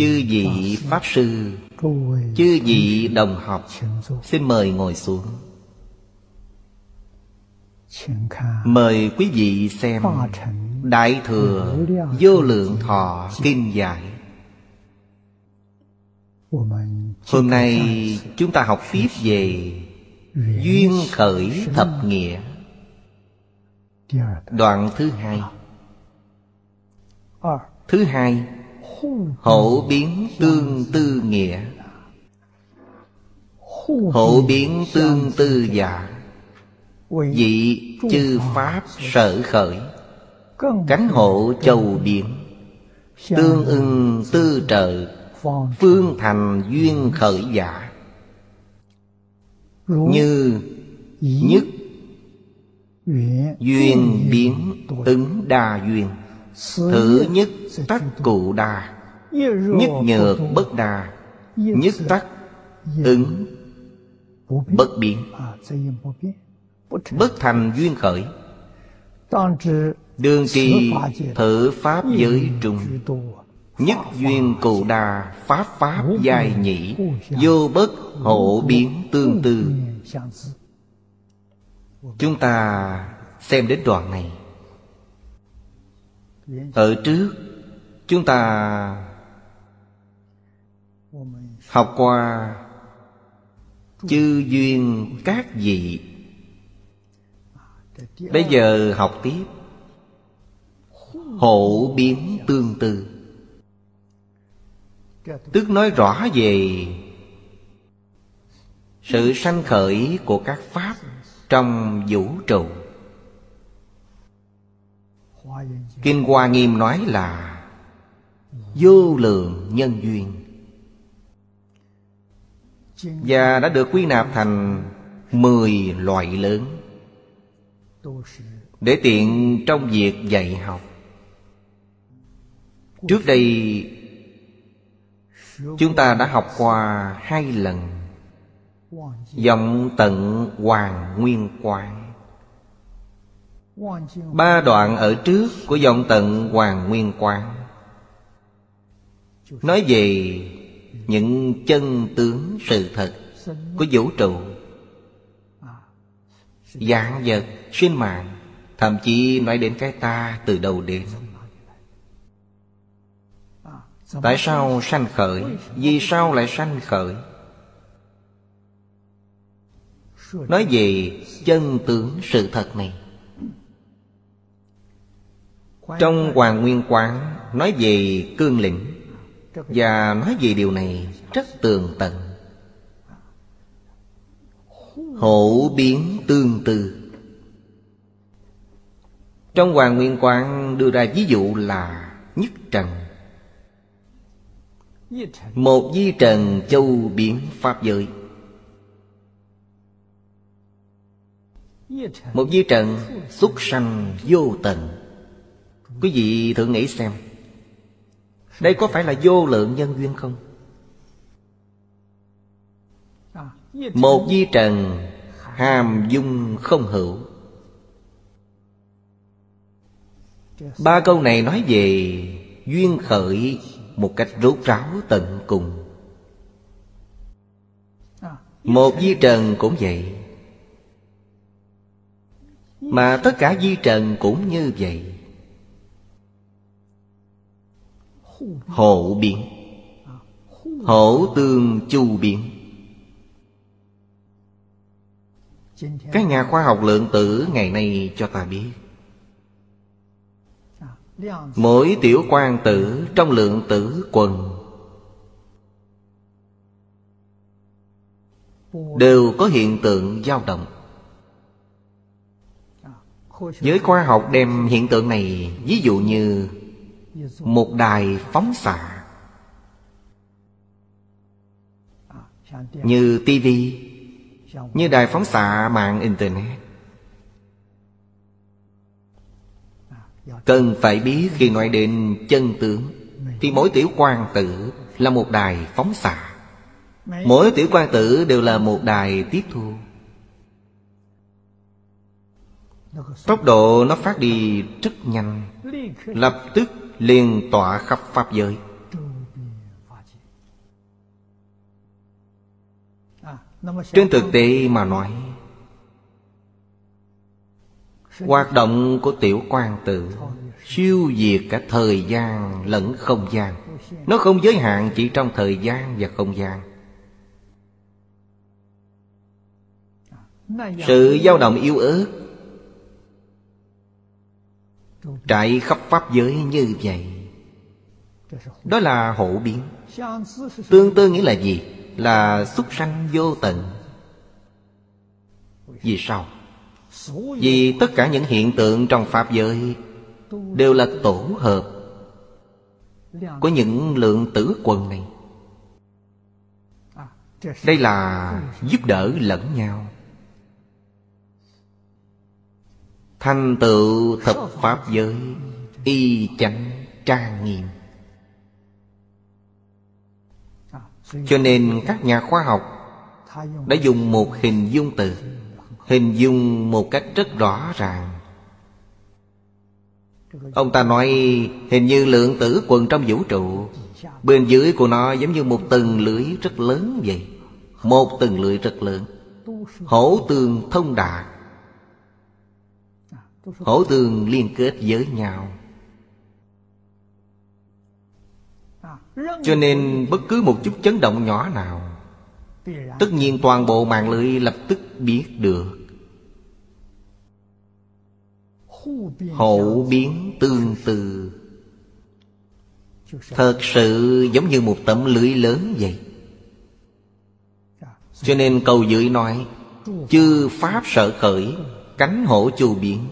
chư vị pháp sư, chư vị đồng học, xin mời ngồi xuống. Mời quý vị xem đại thừa vô lượng thọ kinh giải. Hôm nay chúng ta học tiếp về duyên khởi thập nghĩa. Đoạn thứ hai. Thứ hai hậu biến tương tư nghĩa. Hậu biến tương tư giả. Dị chư pháp sở khởi. Cánh hộ châu biển Tương ưng tư trợ. Phương thành duyên khởi giả. Như nhất. Duyên biến ứng đa duyên. Thứ nhất tắc cụ đà Nhất nhược bất đà Nhất tắc ứng bất biến. Bất thành duyên khởi. Đương kỳ thử pháp giới trùng. Nhất duyên cụ đà pháp pháp dài nhị Vô bất hộ biến tương tư. Chúng ta xem đến đoạn này ở trước, chúng ta học qua chư duyên các vị. Bây giờ học tiếp. Hộ biến tương tư. Tức nói rõ về sự sanh khởi của các pháp trong vũ trụ. Kinh Hoa Nghiêm nói là, Vô lượng nhân duyên. Và đã được quy nạp thành mười loại lớn Để tiện trong việc dạy học. Trước đây, Chúng ta đã học qua hai lần Giọng tận Hoàng Nguyên Quang. Ba đoạn ở trước của dòng tận Hoàng Nguyên Quang Nói về những chân tướng sự thật của vũ trụ Dạng vật, sinh mạng Thậm chí nói đến cái ta từ đầu đến Tại sao sanh khởi? Vì sao lại sanh khởi? Nói về chân tướng sự thật này trong Hoàng Nguyên Quán, nói về cương lĩnh Và nói về điều này rất tường tận. Hổ biến tương tư. Trong Hoàng Nguyên Quán đưa ra ví dụ là nhất trần. Một di trần châu biển Pháp giới. Một di trần xuất sanh vô tận. Quý vị thử nghĩ xem, Đây có phải là vô lượng nhân duyên không? Một di trần hàm dung không hữu. Ba câu này nói về duyên khởi một cách rốt ráo tận cùng. Một di trần cũng vậy, Mà tất cả di trần cũng như vậy. Hộ biến. Hổ tương chu biến. Các nhà khoa học lượng tử ngày nay cho ta biết. Mỗi tiểu quan tử trong lượng tử quần Đều có hiện tượng dao động. Giới khoa học đem hiện tượng này, Ví dụ như một đài phóng xạ. Như tivi như đài phóng xạ mạng internet. Cần phải biết khi nói đến chân tướng, thì mỗi tiểu quan tử là một đài phóng xạ. Mỗi tiểu quan tử đều là một đài tiếp thu. Tốc độ nó phát đi rất nhanh. Lập tức liền tỏa khắp pháp giới. Trên thực tế mà nói, hoạt động của tiểu quan tự siêu diệt cả thời gian lẫn không gian. Nó không giới hạn chỉ trong thời gian và không gian. Sự dao động yếu ớt Trải khắp pháp giới như vậy. Đó là hộ biến. Tương tư nghĩa là gì? Là xuất sanh vô tận. Vì sao? Vì tất cả những hiện tượng trong Pháp giới Đều là tổ hợp Của những lượng tử quần này. Đây là giúp đỡ lẫn nhau. Thành tựu thập Pháp giới, Y chánh trang nghiêm. Cho nên các nhà khoa học Đã dùng một hình dung từ, Hình dung một cách rất rõ ràng. Ông ta nói, hình như lượng tử quần trong vũ trụ, Bên dưới của nó giống như một tầng lưới rất lớn vậy. Một tầng lưới rất lớn, Hổ tường thông đạt. Hổ tường liên kết với nhau. Cho nên bất cứ một chút chấn động nhỏ nào, Tất nhiên toàn bộ mạng lưới lập tức biết được. Hậu biến tương tự. Thật sự giống như một tấm lưới lớn vậy. Cho nên cầu dưới nói, Chư Pháp sở khởi, Cánh hổ chu biến.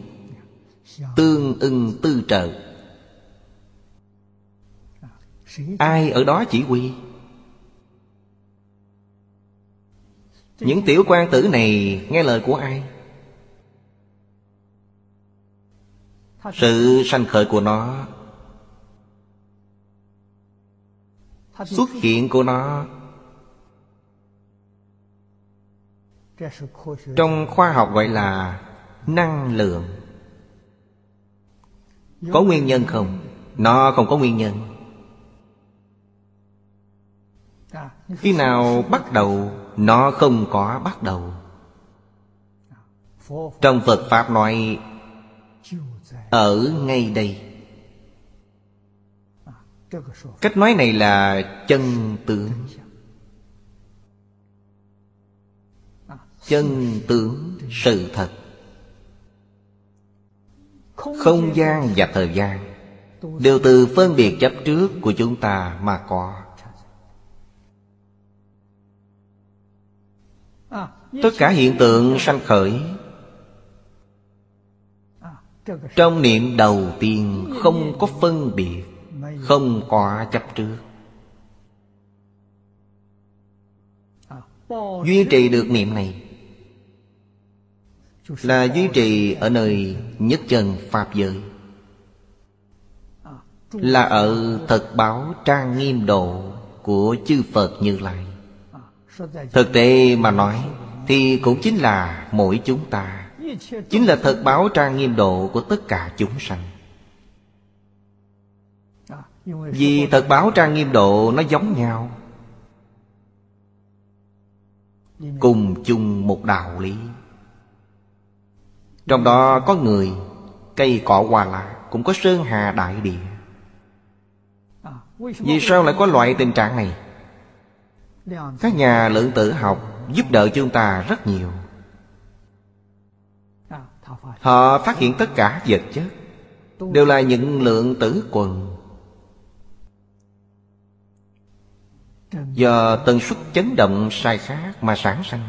Tương ưng tư trợ Ai ở đó chỉ huy? Những tiểu quan tử này nghe lời của ai? Sự sanh khởi của nó Xuất hiện của nó Trong khoa học gọi là năng lượng. Có nguyên nhân không? Nó không có nguyên nhân. Khi nào bắt đầu, Nó không có bắt đầu. Trong Phật Pháp nói, Ở ngay đây. Cách nói này là chân tướng. Chân tướng sự thật. Không gian và thời gian Đều từ phân biệt chấp trước của chúng ta mà có. Tất cả hiện tượng sanh khởi Trong niệm đầu tiên không có phân biệt Không có chấp trước. Duy trì được niệm này là duy trì ở nơi nhất chân Pháp giới. Là ở thật báo trang nghiêm độ Của chư Phật Như Lai. Thực tế mà nói Thì cũng chính là mỗi chúng ta, Chính là thật báo trang nghiêm độ của tất cả chúng sanh. Vì thật báo trang nghiêm độ nó giống nhau, Cùng chung một đạo lý. Trong đó có người, Cây cỏ hoa lá Cũng có sơn hà đại địa. Vì sao lại có loại tình trạng này? Các nhà lượng tử học giúp đỡ chúng ta rất nhiều. Họ phát hiện tất cả vật chất, Đều là những lượng tử quần. Do tần suất chấn động sai khác mà sản sinh.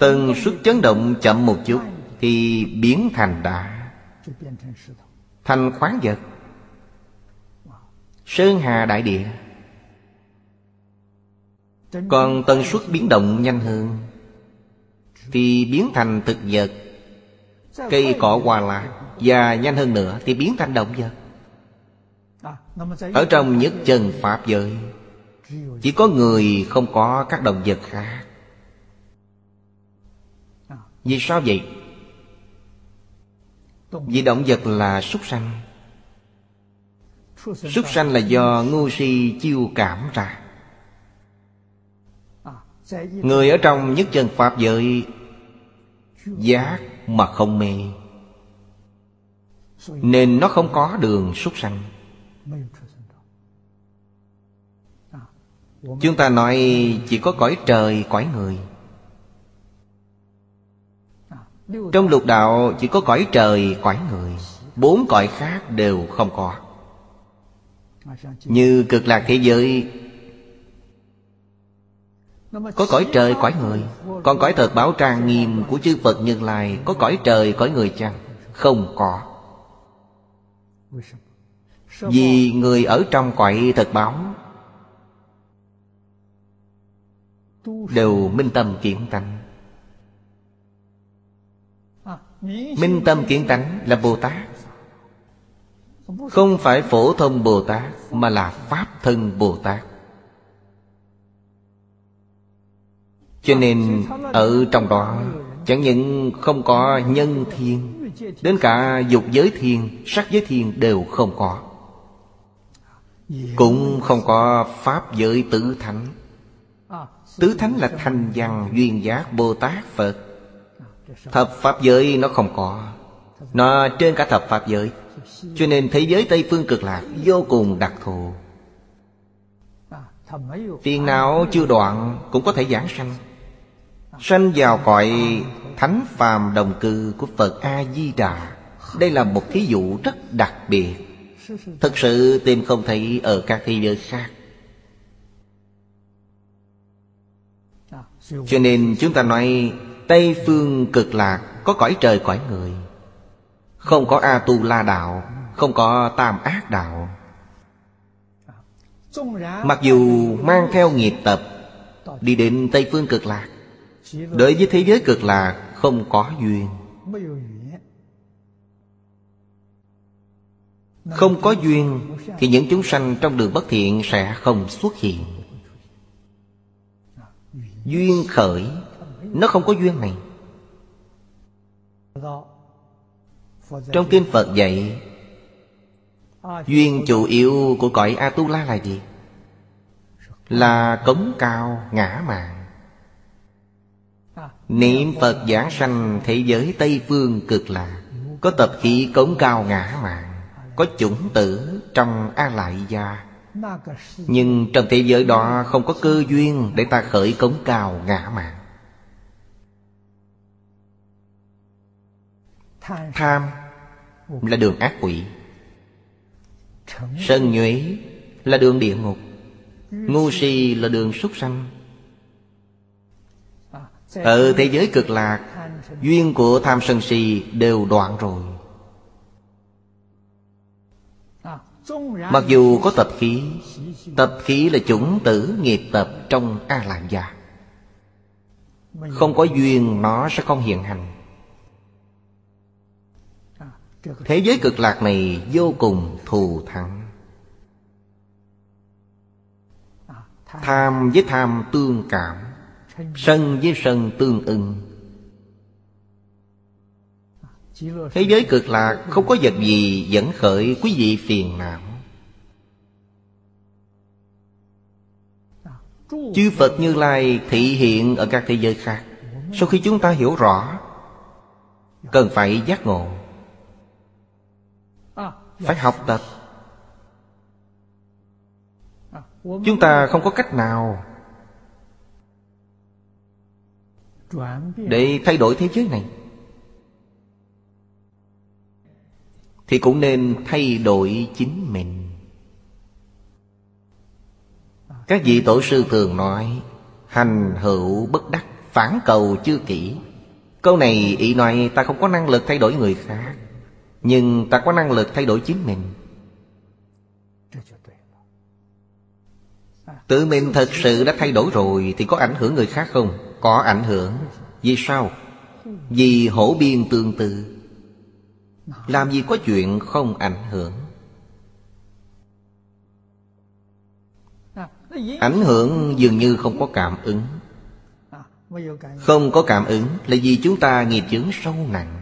Tần suất chấn động chậm một chút Thì biến thành đá. Thành khoáng vật. Sơn hà đại địa. Còn tần suất biến động nhanh hơn Thì biến thành thực vật. Cây cỏ hoa lá Và nhanh hơn nữa thì biến thành động vật. Ở trong nhất chân Pháp giới, Chỉ có người không có các động vật khác. Vì sao vậy? Vì động vật là súc sanh. Súc sanh là do ngu si chiêu cảm ra. Người ở trong nhất chân Pháp giới Giác mà không mê. Nên nó không có đường súc sanh. Chúng ta nói chỉ có cõi trời, cõi người. Trong lục đạo chỉ có cõi trời, cõi người. Bốn cõi khác đều không có. Như cực lạc thế giới Có cõi trời, cõi người. Còn cõi thật báo trang nghiêm của chư Phật Như Lai Có cõi trời, cõi người chăng? Không có. Vì người ở trong cõi thật báo Đều minh tâm kiến tánh. Minh tâm kiến tánh là Bồ Tát. Không phải phổ thông Bồ Tát, Mà là Pháp thân Bồ Tát. Cho nên ở trong đó, Chẳng những không có nhân thiên, Đến cả dục giới thiên, Sắc giới thiên đều không có. Cũng không có Pháp giới tứ thánh. Tứ thánh là thanh văn duyên giác Bồ Tát Phật. Thập Pháp giới nó không có. Nó trên cả thập Pháp giới. Cho nên thế giới Tây Phương cực lạc Vô cùng đặc thù. Tiền nào chưa đoạn Cũng có thể giảng sanh. Sanh vào cõi Thánh phàm đồng cư của Phật A-di-đà. Đây là một thí dụ rất đặc biệt. Thực sự tìm không thấy ở các thế giới khác. Cho nên chúng ta nói Tây phương cực lạc, Có cõi trời cõi người. Không có A-tu-la đạo Không có tam ác đạo Mặc dù mang theo nghiệp tập, Đi đến Tây phương cực lạc, Đối với thế giới cực lạc Không có duyên. Không có duyên Thì những chúng sanh trong đường bất thiện Sẽ không xuất hiện. Duyên khởi nó không có duyên này. Trong kinh Phật dạy, Duyên chủ yếu của cõi A-tu-la là gì? Là cống cao, ngã mạng. Niệm Phật giảng sanh thế giới Tây Phương cực lạc Có tập khí cống cao, ngã mạng, Có chủng tử trong A Lại Gia Nhưng trong thế giới đó không có cơ duyên Để ta khởi cống cao, ngã mạng. Tham. Là đường ác quỷ. Sân nhuế là đường địa ngục. Ngu si là đường súc sanh. Ở thế giới cực lạc Duyên của tham sân si đều đoạn rồi. Mặc dù có tập khí Tập khí là chủng tử nghiệp tập trong A Lạng Gia Không có duyên nó sẽ không hiện hành Thế giới cực lạc này vô cùng thù thắng. Tham với tham tương cảm, Sân với sân tương ưng. Thế giới cực lạc không có vật gì dẫn khởi quý vị phiền não. Chư Phật Như Lai thị hiện ở các thế giới khác. Sau khi chúng ta hiểu rõ, Cần phải giác ngộ. Phải học tập. Chúng ta không có cách nào Để thay đổi thế giới này. Thì cũng nên thay đổi chính mình. Các vị tổ sư thường nói, Hành hữu bất đắc, Phản cầu chưa kỹ. Câu này, ý nói ta không có năng lực thay đổi người khác. Nhưng ta có năng lực thay đổi chính mình. Tự mình thật sự đã thay đổi rồi Thì có ảnh hưởng người khác không? Có ảnh hưởng. Vì sao? Vì hổ biên tương tự. Làm gì có chuyện không ảnh hưởng? Ảnh hưởng dường như không có cảm ứng. Không có cảm ứng là vì chúng ta nghiệp chướng sâu nặng.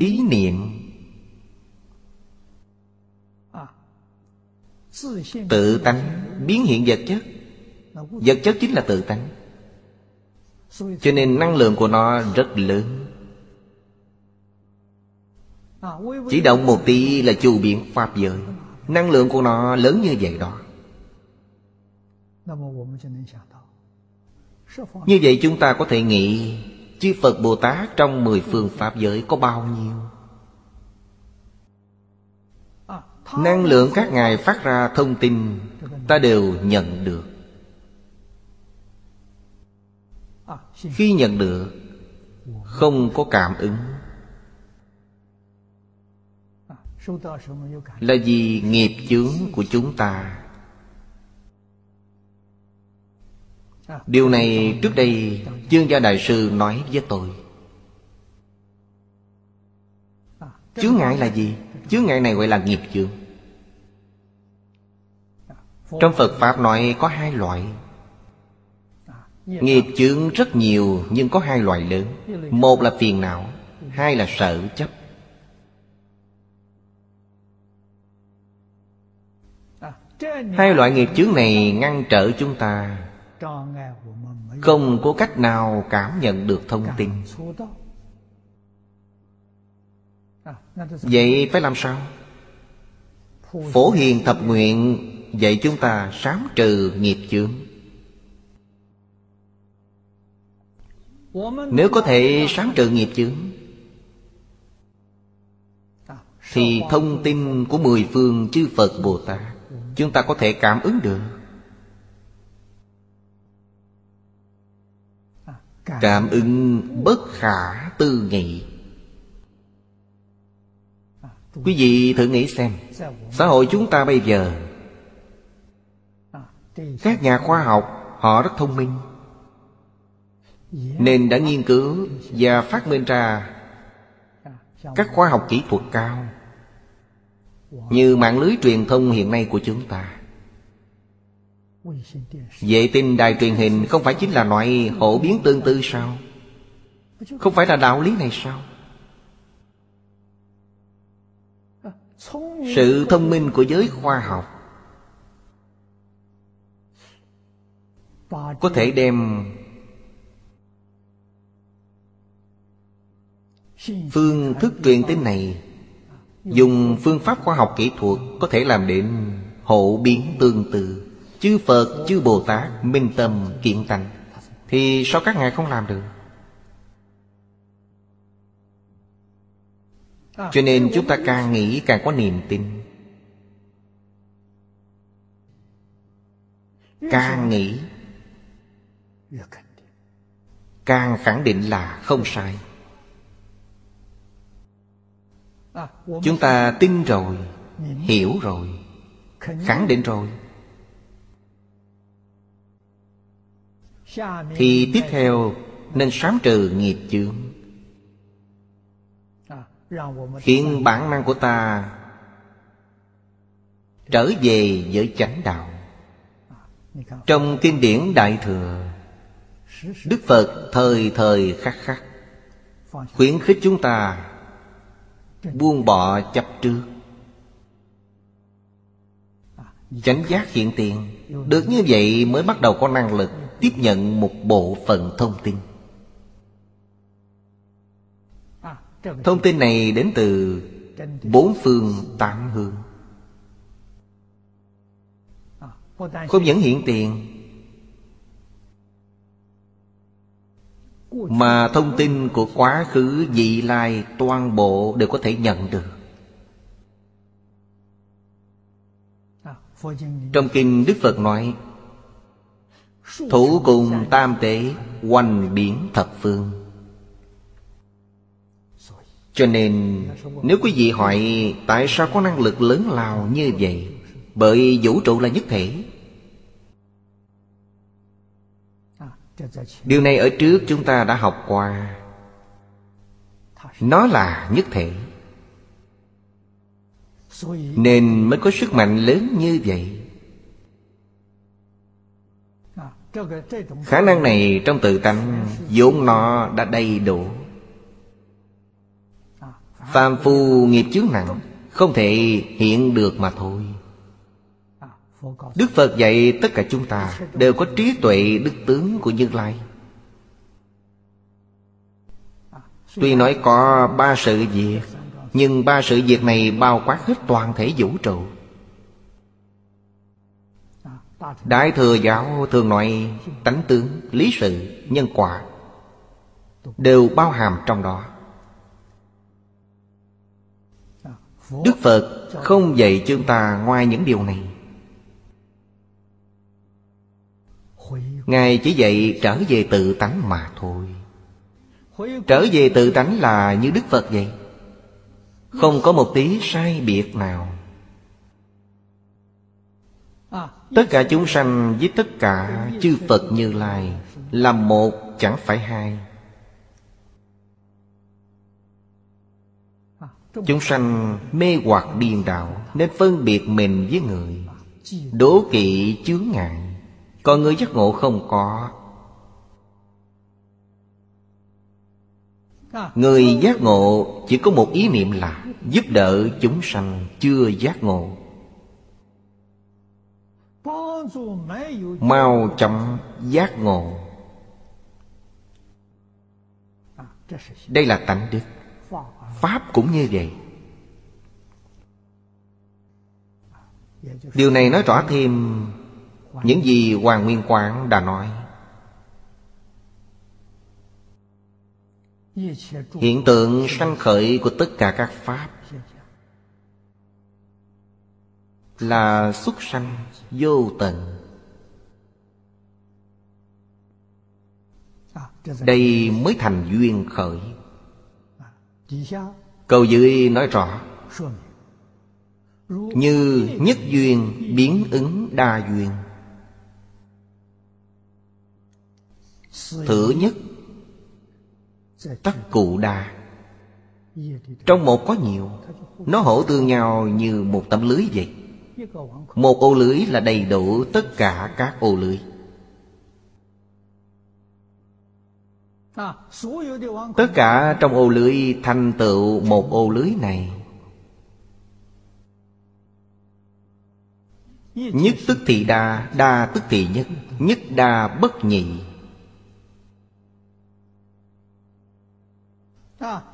Ý niệm. Tự tánh biến hiện vật chất. Vật chất chính là tự tánh. Cho nên năng lượng của nó rất lớn. Chỉ động một tí là chu biến Pháp giới. Năng lượng của nó lớn như vậy đó. Như vậy chúng ta có thể nghĩ Chư Phật Bồ Tát trong mười phương Pháp giới có bao nhiêu? Năng lượng các ngài phát ra thông tin, Ta đều nhận được. Khi nhận được, Không có cảm ứng. Là vì nghiệp chướng của chúng ta. Điều này trước đây Chương gia Đại Sư nói với tôi. Chướng ngại là gì? Chướng ngại này gọi là nghiệp chướng. Trong Phật Pháp nói có hai loại. Nghiệp chướng rất nhiều nhưng có hai loại lớn. Một là phiền não, Hai là sợ chấp. Hai loại nghiệp chướng này ngăn trở chúng ta không có cách nào cảm nhận được thông tin. Vậy phải làm sao? Phổ hiền thập nguyện Dạy chúng ta sám trừ nghiệp chướng. Nếu có thể sáng trừ nghiệp chướng Thì thông tin của mười phương chư Phật Bồ Tát Chúng ta có thể cảm ứng được Cảm ứng bất khả tư nghị. Quý vị thử nghĩ xem Xã hội chúng ta bây giờ Các nhà khoa học Họ rất thông minh. Nên đã nghiên cứu Và phát minh ra Các khoa học kỹ thuật cao Như mạng lưới truyền thông hiện nay của chúng ta Vệ tinh đài truyền hình Không phải chính là loại hổ biến tương tư sao? Không phải là đạo lý này sao? Sự thông minh của giới khoa học Có thể đem Phương thức truyền tin này Dùng phương pháp khoa học kỹ thuật Có thể làm đến hộ biến tương tự Chư Phật, chư Bồ Tát Minh tâm, kiện tánh Thì sao các ngài không làm được? Cho nên chúng ta càng nghĩ càng có niềm tin. Càng nghĩ Càng khẳng định là không sai. Chúng ta tin rồi Hiểu rồi Khẳng định rồi Thì tiếp theo Nên sám trừ nghiệp chướng. Khiến bản năng của ta Trở về với chánh đạo. Trong kinh điển Đại Thừa Đức Phật thời thời khắc khắc Khuyến khích chúng ta Buông bỏ chấp trước Chánh giác hiện tiền. Được như vậy mới bắt đầu có năng lực Tiếp nhận một bộ phận thông tin. Thông tin này đến từ Bốn phương tám hương. Không những hiện tiền, Mà thông tin của quá khứ, vị lai, Toàn bộ đều có thể nhận được. Trong kinh Đức Phật nói Thủ cùng tam tế Quanh biển thập phương. Cho nên, Nếu quý vị hỏi Tại sao có năng lực lớn lao như vậy, Bởi vũ trụ là nhất thể. Điều này ở trước chúng ta đã học qua. Nó là nhất thể. Nên mới có sức mạnh lớn như vậy. Khả năng này trong tự tánh vốn nó đã đầy đủ. Phàm phu nghiệp chướng nặng, Không thể hiện được mà thôi. Đức Phật dạy tất cả chúng ta Đều có trí tuệ đức tướng của Như Lai. Tuy nói có ba sự việc, Nhưng ba sự việc này bao quát hết toàn thể vũ trụ. Đại thừa giáo thường nói tánh tướng, lý sự, nhân quả Đều bao hàm trong đó. Đức Phật không dạy chúng ta ngoài những điều này. Ngài chỉ dạy trở về tự tánh mà thôi. Trở về tự tánh là như Đức Phật vậy. Không có một tí sai biệt nào. Tất cả chúng sanh với tất cả chư Phật Như Lai Là một, chẳng phải hai. Chúng sanh mê hoặc điên đạo Nên phân biệt mình với người, Đố kỵ chướng ngại, Còn người giác ngộ không có. Người giác ngộ chỉ có một ý niệm là Giúp đỡ chúng sanh chưa giác ngộ. Mau chóng giác ngộ. Đây là tánh đức. Pháp cũng như vậy. Điều này nói rõ thêm Những gì Hoàng Nguyên Quang đã nói. Hiện tượng sanh khởi của tất cả các Pháp Là xuất sanh vô tận Đây mới thành duyên khởi. Câu dưới nói rõ, Như nhất duyên biến ứng đa duyên. Thứ nhất, Tắc cụ đa. Trong một có nhiều, Nó hỗ tương nhau như một tấm lưới vậy. Một ô lưới là đầy đủ tất cả các ô lưới. Tất cả trong ô lưới thành tựu một ô lưới này. Nhất tức thì đa, đa tức thì nhất Nhất đa bất nhị.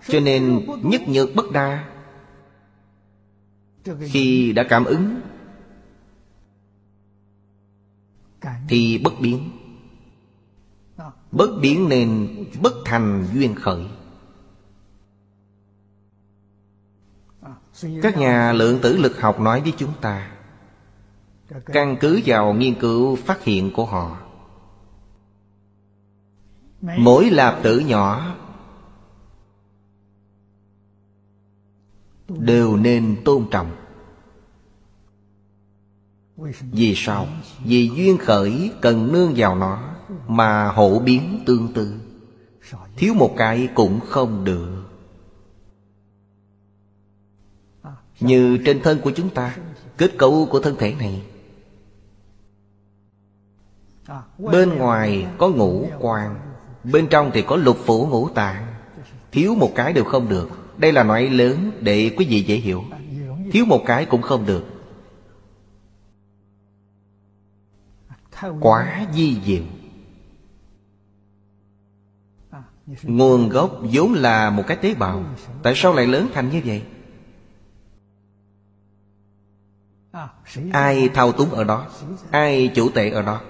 Cho nên nhất nhược bất đa. Khi đã cảm ứng thì bất biến. Bất biến nên bất thành duyên khởi. Các nhà lượng tử lực học nói với chúng ta, Căn cứ vào nghiên cứu phát hiện của họ. Mỗi lạp tử nhỏ Đều nên tôn trọng. Vì sao? Vì duyên khởi cần nương vào nó Mà hộ biến tương tư. Thiếu một cái cũng không được. Như trên thân của chúng ta, Kết cấu của thân thể này. Bên ngoài có ngũ quan, Bên trong thì có lục phủ ngũ tạng. Thiếu một cái đều không được. Đây là nói lớn để quý vị dễ hiểu. Thiếu một cái cũng không được. Quá di diệu. Nguồn gốc vốn là một cái tế bào. Tại sao lại lớn thành như vậy? Ai thao túng ở đó? Ai chủ tệ ở đó?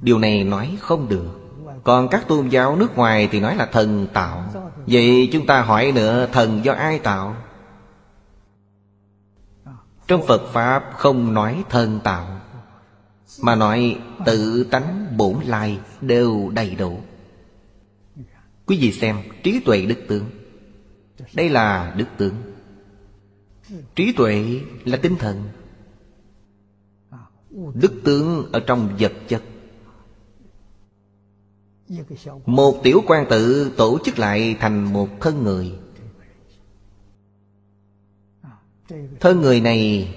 Điều này nói không được. Còn các tôn giáo nước ngoài thì nói là thần tạo. Vậy chúng ta hỏi nữa thần do ai tạo? Trong Phật Pháp không nói thần tạo mà nói tự tánh bổn lai đều đầy đủ. Quý vị xem trí tuệ đức tướng. Đây là đức tướng. Trí tuệ là tinh thần. Đức tướng ở trong vật chất. Một tiểu quan tự tổ chức lại thành một thân người. Thân người này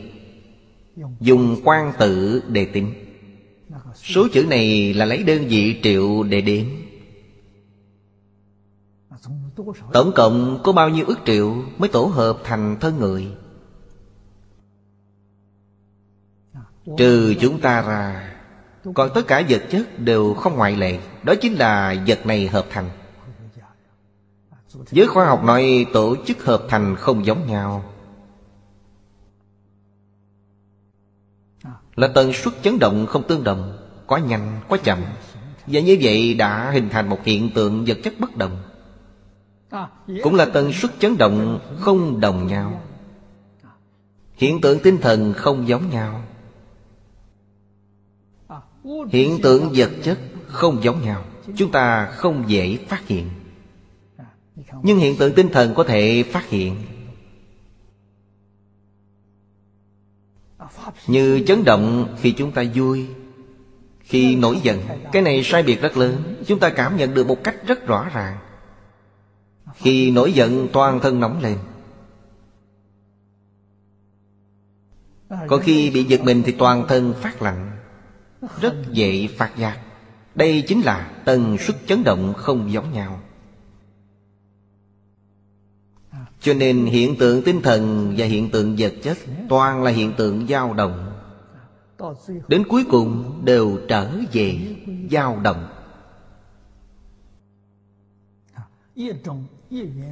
Dùng quan tự để tính. Số chữ này là lấy đơn vị triệu để đếm. Tổng cộng có bao nhiêu ước triệu Mới tổ hợp thành thân người? Trừ chúng ta ra, Còn tất cả vật chất đều không ngoại lệ, Đó chính là vật này hợp thành. Giới khoa học nói tổ chức hợp thành không giống nhau. Là tần suất chấn động không tương đồng. Có nhanh, có chậm. Và như vậy đã hình thành một hiện tượng vật chất bất đồng. Cũng là tần suất chấn động không đồng nhau. Hiện tượng tinh thần không giống nhau. Hiện tượng vật chất không giống nhau. Chúng ta không dễ phát hiện. Nhưng hiện tượng tinh thần có thể phát hiện. Như chấn động khi chúng ta vui khi nổi giận, Cái này sai biệt rất lớn, Chúng ta cảm nhận được một cách rất rõ ràng. Khi nổi giận, toàn thân nóng lên. Còn khi bị giật mình thì toàn thân phát lạnh, Rất dễ phạt giác. Đây chính là tần suất chấn động không giống nhau. Cho nên hiện tượng tinh thần và hiện tượng vật chất Toàn là hiện tượng dao động. Đến cuối cùng đều trở về dao động.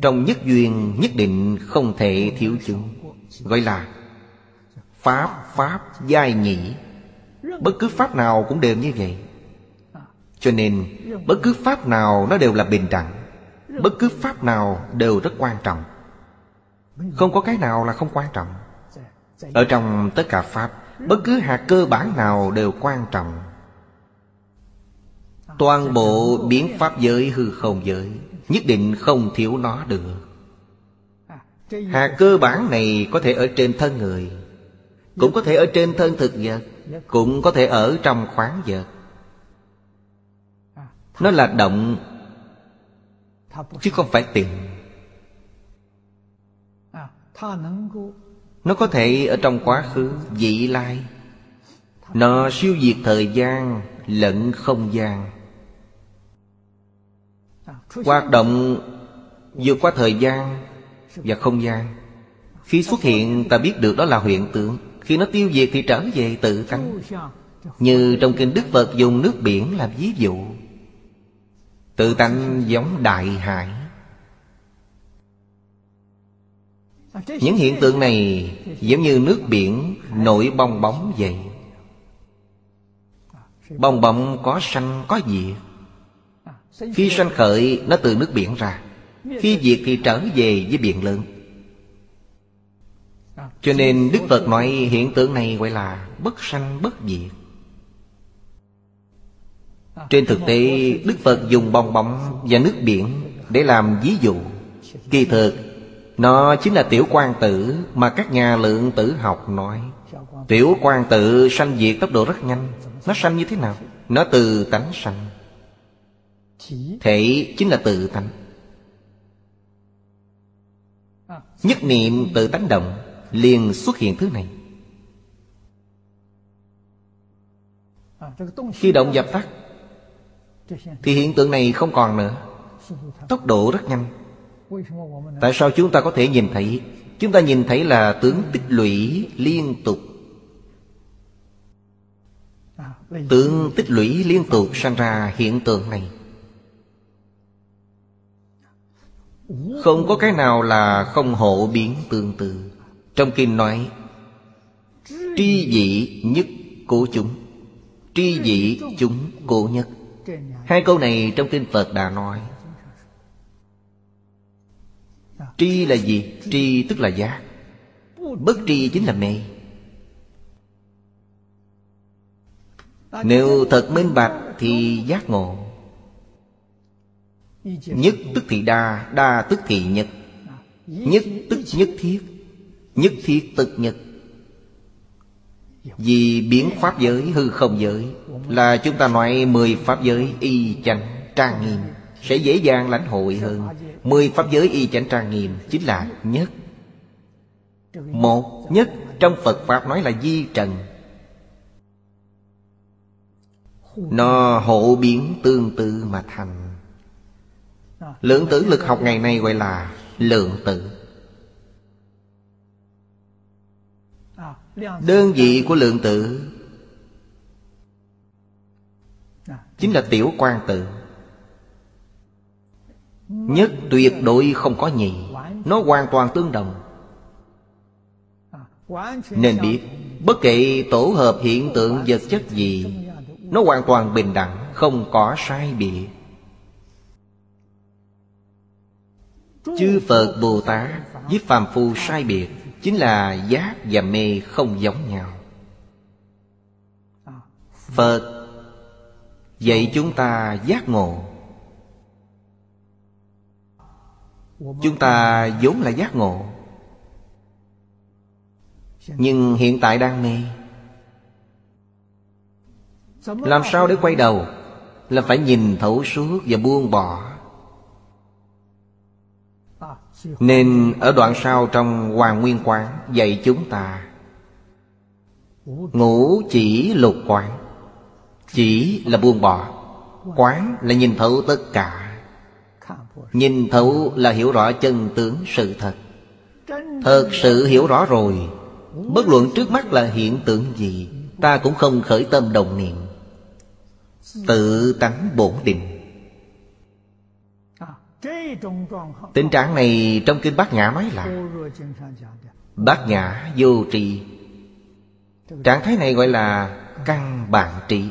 Trong nhất duyên nhất định không thể thiếu chứng, Gọi là Pháp Pháp giai nhị. Bất cứ Pháp nào cũng đều như vậy. Cho nên Bất cứ Pháp nào nó đều là bình đẳng. Bất cứ Pháp nào đều rất quan trọng. Không có cái nào là không quan trọng. Ở trong tất cả Pháp Bất cứ hạt cơ bản nào đều quan trọng. Toàn bộ biến Pháp giới hư không giới, Nhất định không thiếu nó được. Hạt cơ bản này có thể ở trên thân người, cũng có thể ở trên thân thực vật, Cũng có thể ở trong khoáng vật. Nó là động, Chứ không phải tiền. Nó có thể ở trong quá khứ, Vị lai. Nó siêu diệt thời gian, Lẫn không gian. Hoạt động vượt qua thời gian Và không gian. Khi xuất hiện, ta biết được đó là hiện tượng. Khi nó tiêu diệt thì trở về tự tánh. Như trong kinh Đức Phật dùng nước biển làm ví dụ. Tự tánh giống đại hải. Những hiện tượng này giống như nước biển nổi bong bóng vậy. Bong bóng có sanh có diệt. Khi sanh khởi, nó từ nước biển ra. Khi diệt thì trở về với biển lớn. Cho nên Đức Phật nói hiện tượng này gọi là bất sanh, bất diệt. Trên thực tế, Đức Phật dùng bong bóng và nước biển Để làm ví dụ, Kỳ thực nó chính là tiểu quan tử Mà các nhà lượng tử học nói. Tiểu quan tử sanh diệt tốc độ rất nhanh. Nó sanh như thế nào? Nó từ tánh sanh. Thể chính là tự tánh. Nhất niệm tự tánh động liền xuất hiện thứ này. Khi động dập tắt, thì hiện tượng này không còn nữa. Tốc độ rất nhanh tại sao chúng ta có thể nhìn thấy? Chúng ta nhìn thấy là tướng tích lũy liên tục. Tướng tích lũy liên tục sanh ra hiện tượng này. Không có cái nào là không hộ biến tương tự. Trong kinh nói, Tri dị nhất của chúng, Tri dị chúng của nhất. Hai câu này trong kinh Phật đã nói. Tri là gì? Tri tức là giác Bất tri chính là mê. Nếu thật minh bạch thì giác ngộ. Nhất tức thì đa, đa tức thì nhất Nhất tức nhất thiết Nhất thiết tự nhật. Vì biến pháp giới hư không giới Là chúng ta nói mười pháp giới y chánh trang nghiêm. Sẽ dễ dàng lãnh hội hơn. Mười pháp giới y chánh trang nghiêm Chính là nhất. Một, nhất, trong Phật Pháp nói là di trần. Nó hộ biến tương tự mà thành. Lượng tử lực học ngày nay gọi là lượng tử. Đơn vị của lượng tử Chính là tiểu quan tử. Nhất tuyệt đối không có nhị. Nó hoàn toàn tương đồng. Nên biết, Bất kể tổ hợp hiện tượng vật chất gì, Nó hoàn toàn bình đẳng, Không có sai biệt. Chư Phật Bồ Tát với phàm phu sai biệt Chính là giác và mê không giống nhau. Phật dạy chúng ta giác ngộ. Chúng ta vốn là giác ngộ. Nhưng hiện tại đang mê. Làm sao để quay đầu? Là phải nhìn thấu suốt và buông bỏ. Nên ở đoạn sau trong Hoàng Nguyên Quán Dạy chúng ta, Ngũ chỉ lục quán. Chỉ là buông bỏ. Quán là nhìn thấu tất cả. Nhìn thấu là hiểu rõ chân tướng sự thật. Thật sự hiểu rõ rồi. Bất luận trước mắt là hiện tượng gì, Ta cũng không khởi tâm đồng niệm. Tự tánh bổn định. Tình trạng này trong Kinh Bát Nhã nói là, Bát Nhã vô trì Trạng thái này gọi là căn bản trị.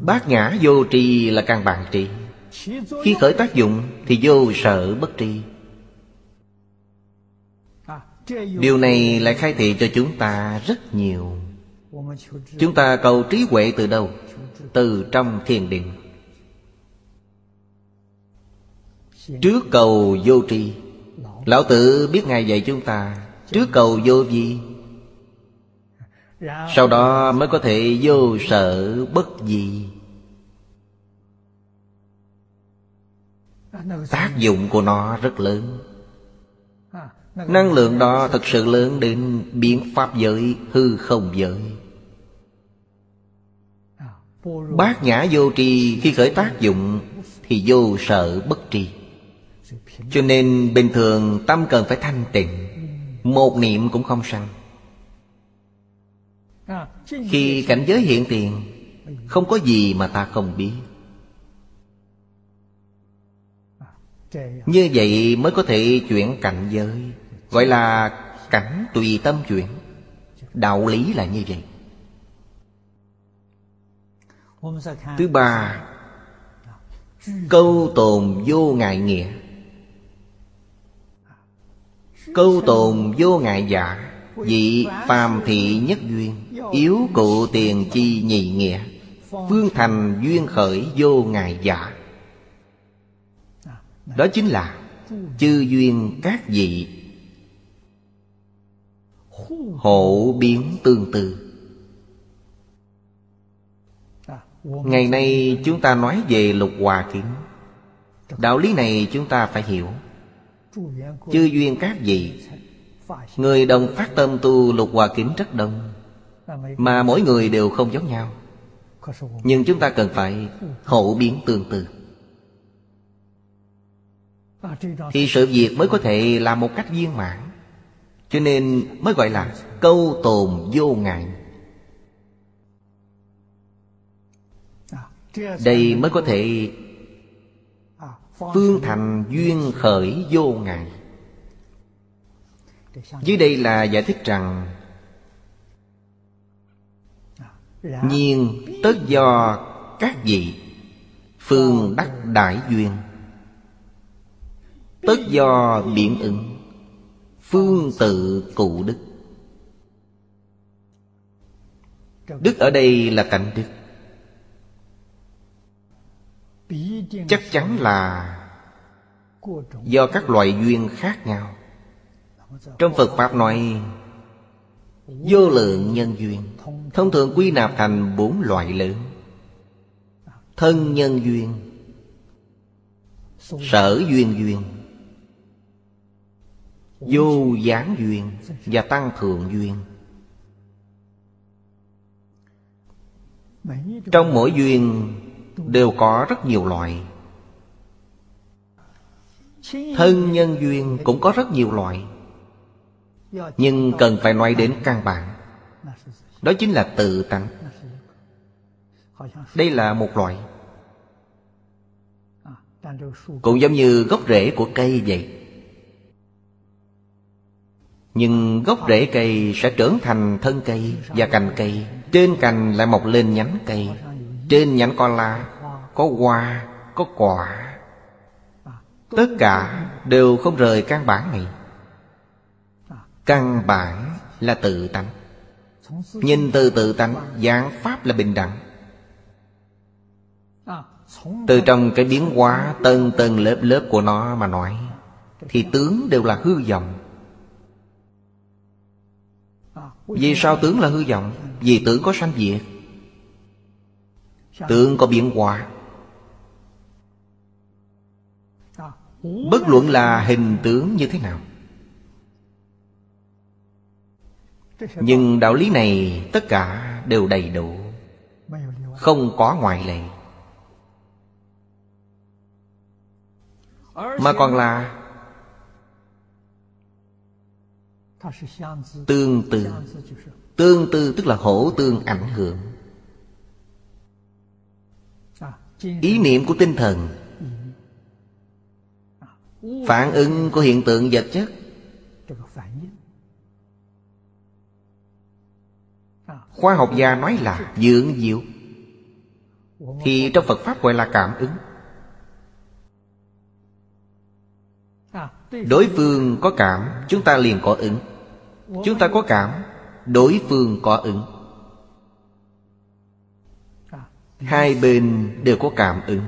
Bát nhã vô tri là căn bản trị Khi khởi tác dụng thì vô sợ bất tri. Điều này lại khai thị cho chúng ta rất nhiều. Chúng ta cầu trí huệ từ đâu? Từ trong thiền định. Trước cầu vô tri. Lão tử biết Ngài dạy chúng ta, Trước cầu vô vi Dạ. Sau đó mới có thể vô sợ bất gì Tác dụng của nó rất lớn. Năng lượng đó thật sự lớn đến biến pháp giới, hư không giới. Bát nhã vô tri khi khởi tác dụng Thì vô sợ bất tri. Cho nên bình thường tâm cần phải thanh tịnh, Một niệm cũng không sanh khi cảnh giới hiện tiền, Không có gì mà ta không biết. Như vậy mới có thể chuyển cảnh giới, Gọi là cảnh tùy tâm chuyển. Đạo lý là như vậy. Thứ ba, Câu tồn vô ngại nghĩa. Câu tồn vô ngại giả, Vị phàm thị nhất duyên. Yếu cụ tiền chi nhị nghĩa, Phương thành duyên khởi vô ngại giả. Đó chính là Chư duyên các vị Hộ biến tương tự Ngày nay chúng ta nói về lục hòa kiến Đạo lý này chúng ta phải hiểu. Chư duyên các vị, Người đồng phát tâm tu lục hòa kiếm rất đông. Mà mỗi người đều không giống nhau. Nhưng chúng ta cần phải hậu biến tương tự. Thì sự việc mới có thể làm một cách viên mãn. Cho nên mới gọi là câu tồn vô ngại. Đây mới có thể Phương thành duyên khởi vô ngại. Dưới đây là giải thích rằng Nhiên tất do các vị Phương đắc đại duyên. Tất do biện ứng Phương tự cụ đức. Đức ở đây là cảnh đức. Chắc chắn là do các loại duyên khác nhau. Trong phật pháp nói vô lượng nhân duyên thông thường quy nạp thành bốn loại lớn thân nhân duyên, sở duyên duyên, vô gián duyên và tăng thượng duyên. Trong mỗi duyên đều có rất nhiều loại. Thân nhân duyên cũng có rất nhiều loại. Nhưng cần phải nói đến căn bản. Đó chính là tự tánh Đây là một loại. Cũng giống như gốc rễ của cây vậy. Nhưng gốc rễ cây sẽ trưởng thành thân cây và cành cây. Trên cành lại mọc lên nhánh cây. Trên nhánh có lá, có hoa, có quả. Tất cả đều không rời căn bản này. Căn bản là tự tánh. Nhìn từ tự tánh, Giảng Pháp là bình đẳng. Từ trong cái biến hóa Tân tân lớp lớp của nó mà nói, Thì tướng đều là hư vọng. Vì sao tướng là hư vọng? Vì tướng có sanh diệt. Tướng có biến hóa. Bất luận là hình tướng như thế nào Nhưng đạo lý này tất cả đều đầy đủ, Không có ngoại lệ. Mà còn là Tương tự Tương tự tức là hỗ tương ảnh hưởng. Ý niệm của tinh thần, Phản ứng của hiện tượng vật chất Khoa học gia nói là dưỡng diệu Thì trong Phật Pháp gọi là cảm ứng. Đối phương có cảm, Chúng ta liền có ứng. Chúng ta có cảm, Đối phương có ứng. Hai bên đều có cảm ứng.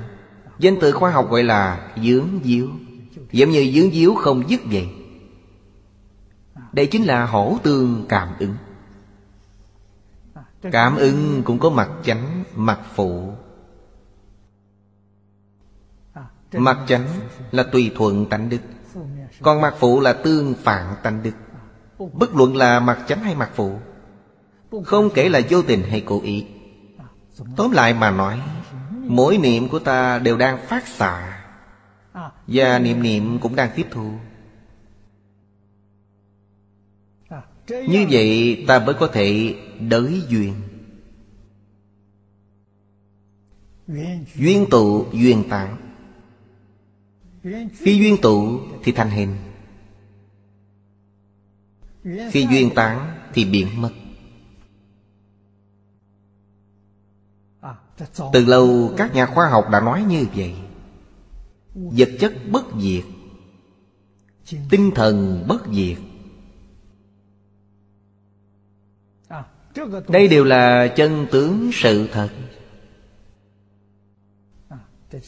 Danh từ khoa học gọi là dưỡng diếu Giống như dưỡng diếu không dứt vậy. Đây chính là hổ tương cảm ứng. Cảm ứng cũng có mặt chánh, mặt phụ. Mặt chánh là tùy thuận tánh đức. Còn mặt phụ là tương phản tánh đức. Bất luận là mặt chánh hay mặt phụ Không kể là vô tình hay cố ý. Tóm lại mà nói Mỗi niệm của ta đều đang phát xạ Và niệm niệm cũng đang tiếp thu. Như vậy ta mới có thể đới duyên. Duyên tụ, duyên tán Khi duyên tụ thì thành hình. Khi duyên tán thì biến mất. Từ lâu các nhà khoa học đã nói như vậy. Vật chất bất diệt, Tinh thần bất diệt Đây đều là chân tướng sự thật.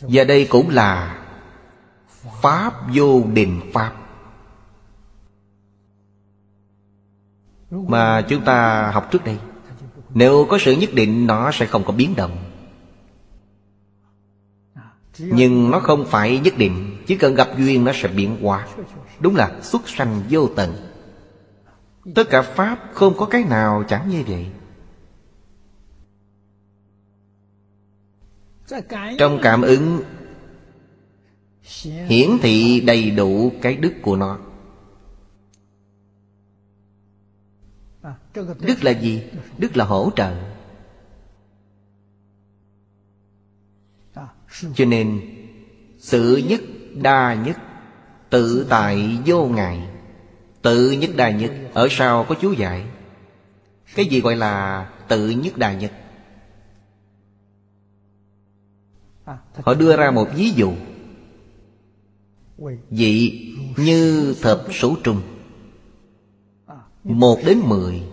Và đây cũng là Pháp vô định Pháp. Mà chúng ta học trước đây, Nếu có sự nhất định, Nó sẽ không có biến động. Nhưng nó không phải nhất định, Chỉ cần gặp duyên, nó sẽ biến hóa. Đúng là xuất sanh vô tận. Tất cả Pháp không có cái nào chẳng như vậy. Trong cảm ứng, Hiển thị đầy đủ cái đức của nó. Đức là gì? Đức là hỗ trợ. Cho nên, Sự nhất, đa nhất, Tự tại vô ngại. Tự nhất đa nhất Ở sau có chú giải Cái gì gọi là tự nhất đa nhất Họ đưa ra một ví dụ. Vị như thập số trung Một đến mười.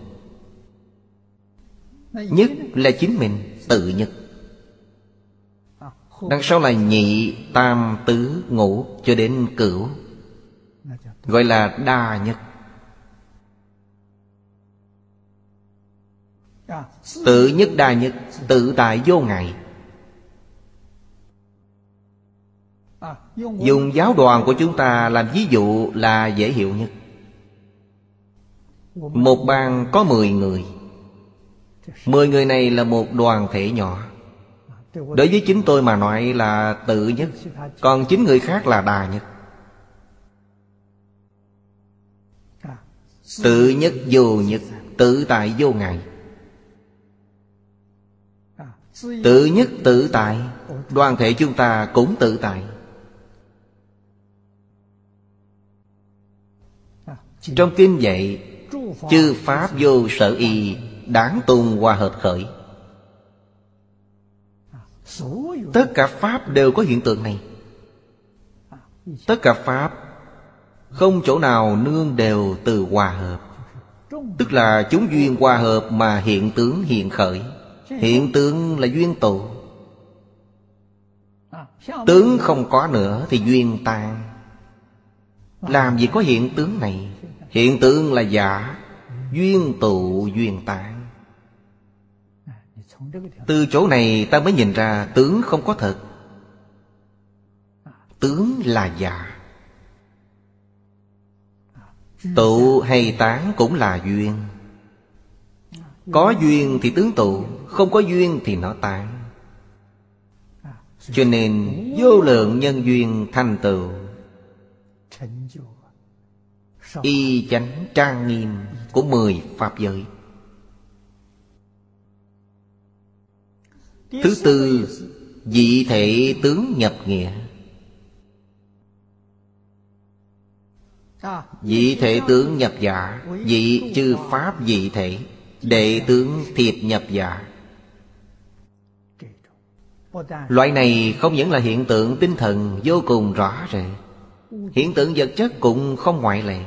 Nhất là chính mình tự nhất Đằng sau là nhị, tam, tứ, ngũ Cho đến cửu. Gọi là đa nhất Tự nhất đa nhất, Tự tại vô ngại. Dùng giáo đoàn của chúng ta làm ví dụ là dễ hiểu nhất. Một bang có mười người. Mười người này là một đoàn thể nhỏ. Đối với chính tôi mà nói là tự nhất. Còn chính người khác là đà nhất. Tự nhất vô nhất, Tự tại vô ngại. Tự nhất tự tại, Đoàn thể chúng ta cũng tự tại. Trong kinh dạy, Chư Pháp vô sở y Đáng tôn hòa hợp khởi. Tất cả Pháp đều có hiện tượng này. Tất cả Pháp Không chỗ nào nương đều từ hòa hợp. Tức là chúng duyên hòa hợp mà hiện tướng hiện khởi. Hiện tướng là duyên tụ. Tướng không có nữa thì duyên tan. Làm gì có hiện tướng này? Hiện tượng là giả. Duyên tụ duyên tan. Từ chỗ này ta mới nhìn ra tướng không có thật. Tướng là giả. Tụ hay tán cũng là duyên có duyên thì tướng tụ, Không có duyên thì nó tan Cho nên vô lượng nhân duyên thành tựu. Y chánh trang nghiêm của mười Pháp giới. Thứ tư, Dị thể tướng nhập nghĩa. Dị thể tướng nhập giả, Dị chư Pháp dị thể. Đệ tướng thiệp nhập giả Loại này không những là hiện tượng tinh thần vô cùng rõ rệt, Hiện tượng vật chất cũng không ngoại lệ.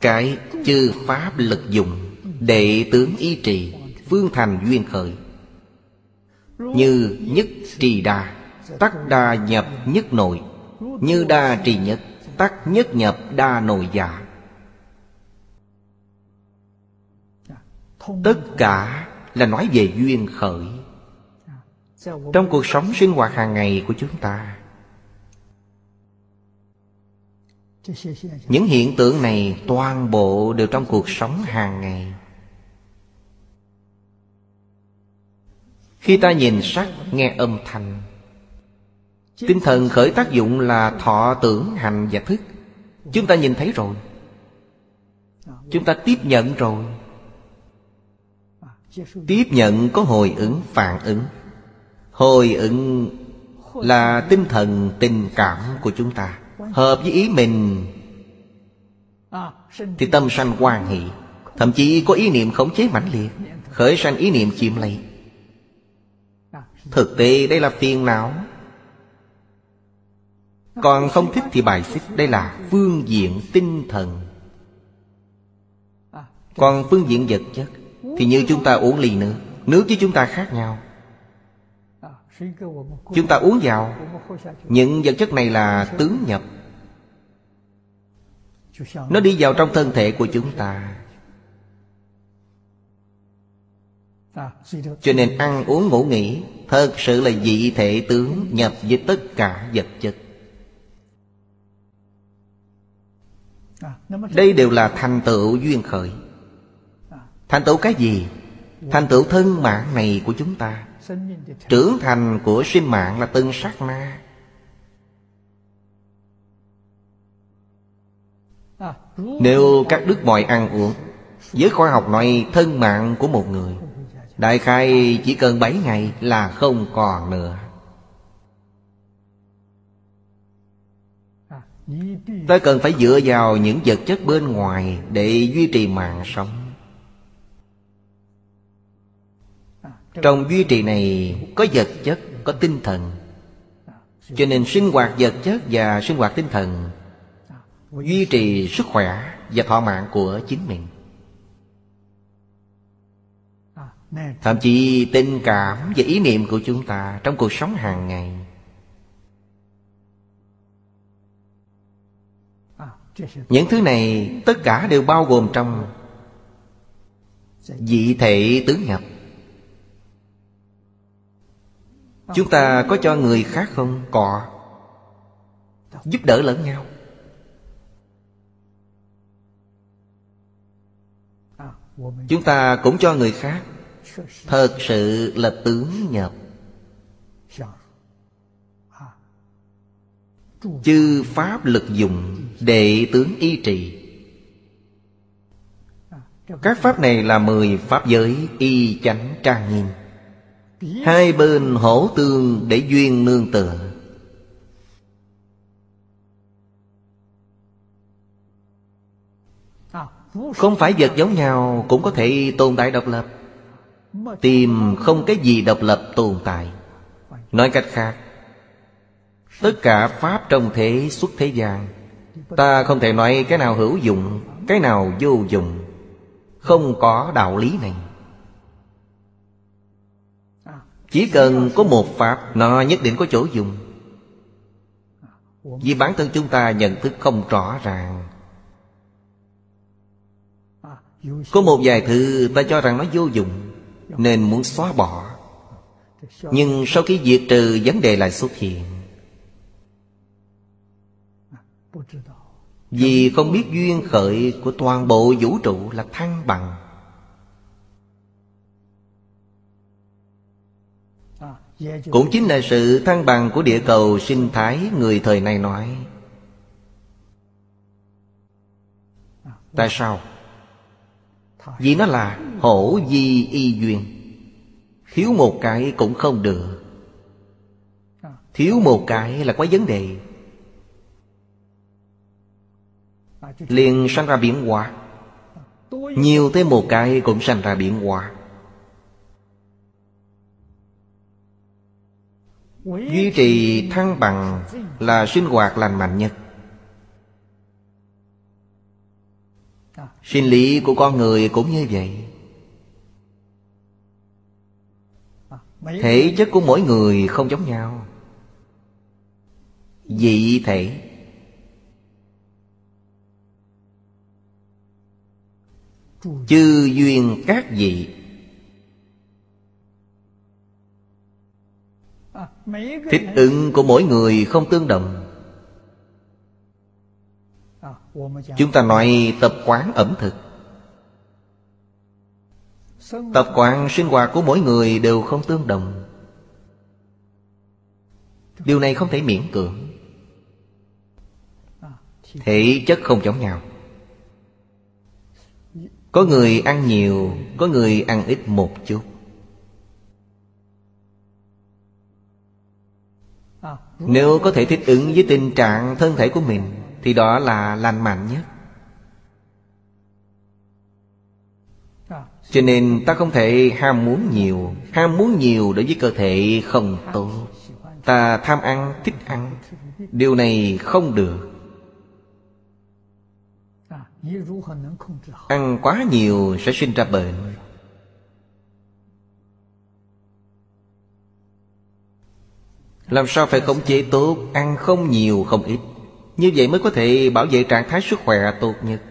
Cái chư pháp lực dụng, Đệ tướng y trì, Phương thành duyên khởi. Như nhất trì đa Tắc đa nhập nhất nội, Như đa trì nhất. Tắc nhất nhập đa nội giả. Tất cả là nói về duyên khởi. Trong cuộc sống sinh hoạt hàng ngày của chúng ta, những hiện tượng này toàn bộ đều trong cuộc sống hàng ngày. Khi ta nhìn sắc nghe âm thanh tinh thần khởi tác dụng là thọ tưởng, hành và thức. Chúng ta nhìn thấy rồi. Chúng ta tiếp nhận rồi. Tiếp nhận có hồi ứng, phản ứng. Hồi ứng là tinh thần, tình cảm của chúng ta. Hợp với ý mình Thì tâm sanh quan hỷ. Thậm chí có ý niệm khống chế mãnh liệt, Khởi sanh ý niệm chiếm lấy Thực tế đây là phiền não. Còn không thích thì bài xích. Đây là phương diện tinh thần. Còn phương diện vật chất Thì như chúng ta uống ly nước Nước với chúng ta khác nhau. Chúng ta uống vào. Những vật chất này là tướng nhập. Nó đi vào trong thân thể của chúng ta. Cho nên ăn uống ngủ nghỉ, Thật sự là dị thể tướng nhập với tất cả vật chất. Đây đều là thành tựu duyên khởi. Thành tựu cái gì? Thành tựu thân mạng này của chúng ta. Trưởng thành của sinh mạng là từng sát na. Nếu các đức mọi ăn uống Với khoa học nói thân mạng của một người, Đại khai chỉ cần 7 ngày là không còn nữa. Ta cần phải dựa vào những vật chất bên ngoài Để duy trì mạng sống. Trong duy trì này có vật chất, có tinh thần. Cho nên sinh hoạt vật chất và sinh hoạt tinh thần Duy trì sức khỏe và thọ mạng của chính mình. Thậm chí tình cảm và ý niệm của chúng ta Trong cuộc sống hàng ngày Những thứ này tất cả đều bao gồm trong Dị thể tướng nhập. Chúng ta có cho người khác không? Có. Giúp đỡ lẫn nhau. Chúng ta cũng cho người khác. Thật sự là tướng nhập. Chư Pháp lực dụng Đệ tướng y trì. Các Pháp này là mười Pháp giới Y chánh trang nghiêm. Hai bên hỗ tương để duyên nương tựa. Không phải vật giống nhau Cũng có thể tồn tại độc lập. Tìm không cái gì độc lập tồn tại. Nói cách khác Tất cả Pháp trong thế xuất thế gian. Ta không thể nói cái nào hữu dụng, Cái nào vô dụng. Không có đạo lý này. Chỉ cần có một Pháp, Nó nhất định có chỗ dùng. Vì bản thân chúng ta nhận thức không rõ ràng. Có một vài thứ ta cho rằng nó vô dụng, Nên muốn xóa bỏ. Nhưng sau khi diệt trừ, vấn đề lại xuất hiện. Vì không biết duyên khởi của toàn bộ vũ trụ là thăng bằng. Cũng chính là sự thăng bằng của địa cầu sinh thái, người thời nay nói. Tại sao? Vì nó là hổ di y duyên. Thiếu một cái cũng không được. Thiếu một cái là có vấn đề. Liền sanh ra biến hóa nhiều thêm một cái cũng sanh ra biến hóa duy trì thăng bằng là sinh hoạt lành mạnh nhất. Sinh lý của con người cũng như vậy. Thể chất của mỗi người không giống nhau. Dị thể. Chư duyên các vị. Thích ứng của mỗi người không tương đồng. Chúng ta nói tập quán ẩm thực. Tập quán sinh hoạt của mỗi người đều không tương đồng. Điều này không thể miễn cưỡng. Thể chất không giống nhau có người ăn nhiều Có người ăn ít một chút. Nếu có thể thích ứng với tình trạng thân thể của mình Thì đó là lành mạnh nhất. Cho nên ta không thể ham muốn nhiều Ham muốn nhiều đối với cơ thể không tốt. Ta tham ăn, thích ăn Điều này không được. Ăn quá nhiều sẽ sinh ra bệnh. Làm sao phải khống chế tốt Ăn không nhiều không ít. Như vậy mới có thể bảo vệ trạng thái sức khỏe tốt nhất.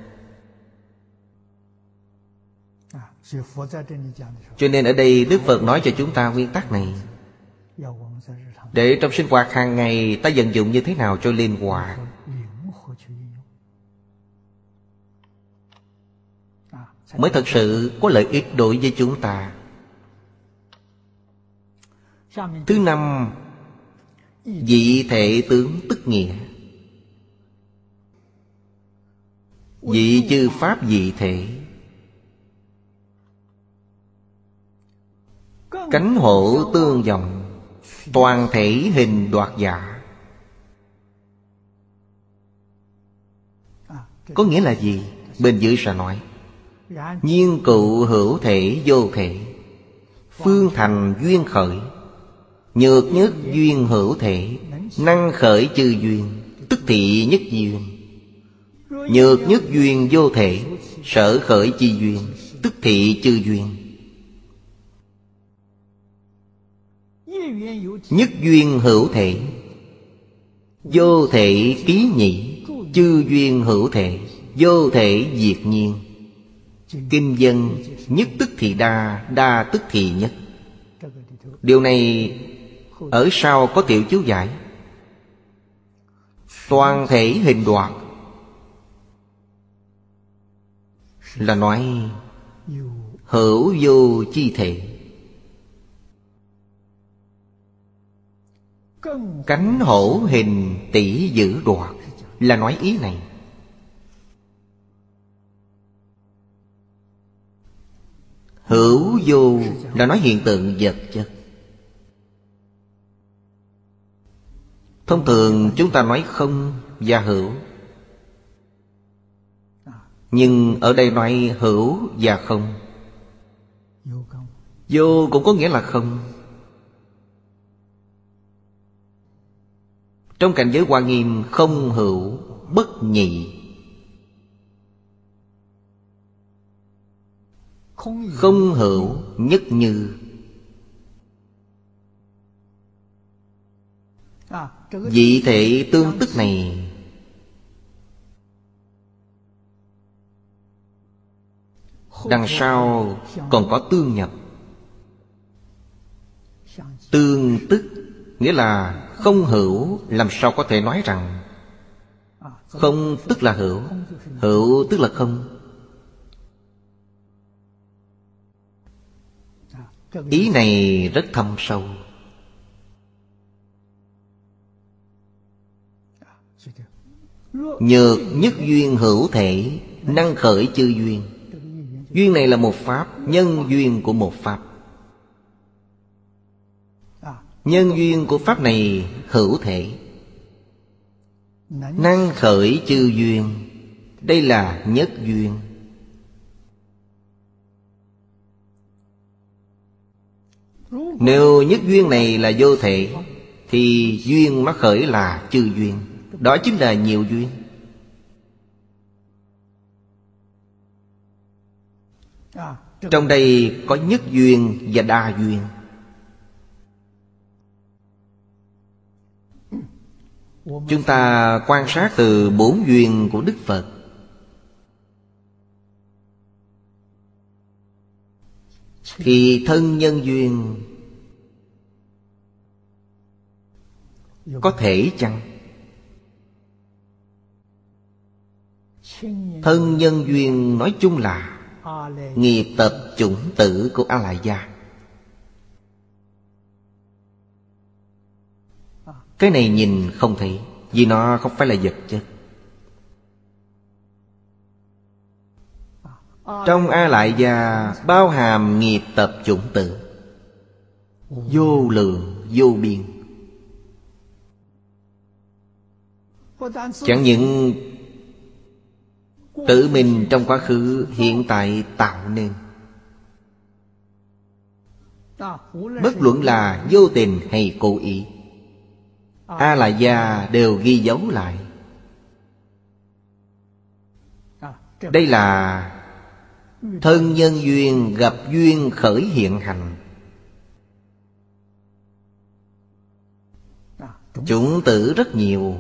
Cho nên ở đây Đức Phật nói cho chúng ta nguyên tắc này. Để trong sinh hoạt hàng ngày Ta vận dụng như thế nào cho linh hoạt mới thật sự có lợi ích đối với chúng ta. Thứ năm, vị thể tướng tức nghĩa. Vị chư pháp vị thể cánh hổ tương dòng toàn thể hình đoạt giả. Có nghĩa là gì? Bên dưới sẽ nói. Nhiên cụ hữu thể vô thể, Phương thành duyên khởi, Nhược nhất duyên hữu thể, Năng khởi chư duyên, Tức thị nhất duyên. Nhược nhất duyên vô thể, Sở khởi chi duyên, Tức thị chư duyên. Nhất duyên hữu thể, Vô thể ký nhị, Chư duyên hữu thể, Vô thể diệt nhiên. Kinh dân nhất tức thì đa Đa tức thì nhất. Điều này ở sau có tiểu chú giải. Toàn thể hình đoạt Là nói, Hữu vô chi thể. Cánh hổ hình tỷ giữ đoạt Là nói ý này. Hữu vô là nói hiện tượng vật chất. Thông thường chúng ta nói không và hữu. Nhưng ở đây nói hữu và không. Vô cũng có nghĩa là không. Trong cảnh giới hoa nghiêm, không hữu, bất nhị. Không hữu nhất như. Vị thể tương tức này. Đằng sau còn có tương nhập. Tương tức Nghĩa là không hữu, Làm sao có thể nói rằng? Không tức là hữu. Hữu tức là không. Ý này rất thâm sâu. Nhược nhất duyên hữu thể, Năng khởi chư duyên. Duyên này là một pháp, Nhân duyên của một pháp. Nhân duyên của pháp này hữu thể. Năng khởi chư duyên, Đây là nhất duyên. Nếu nhất duyên này là vô thể, Thì duyên mắc khởi là chư duyên. Đó chính là nhiều duyên. Trong đây có nhất duyên và đa duyên. Chúng ta quan sát từ bốn duyên của Đức Phật. Thì thân nhân duyên Có thể chăng? Thân nhân duyên nói chung là Nghiệp tập chủng tử của a la gia Cái này nhìn không thấy Vì nó không phải là vật chất. Trong A Lại Gia bao hàm nghiệp tập chủng tử. Vô lượng, vô biên. Chẳng những Tự mình trong quá khứ hiện tại tạo nên. Bất luận là vô tình hay cố ý A La Gia đều ghi dấu lại. Đây là Thân nhân duyên gặp duyên khởi hiện hành. Chủng tử rất nhiều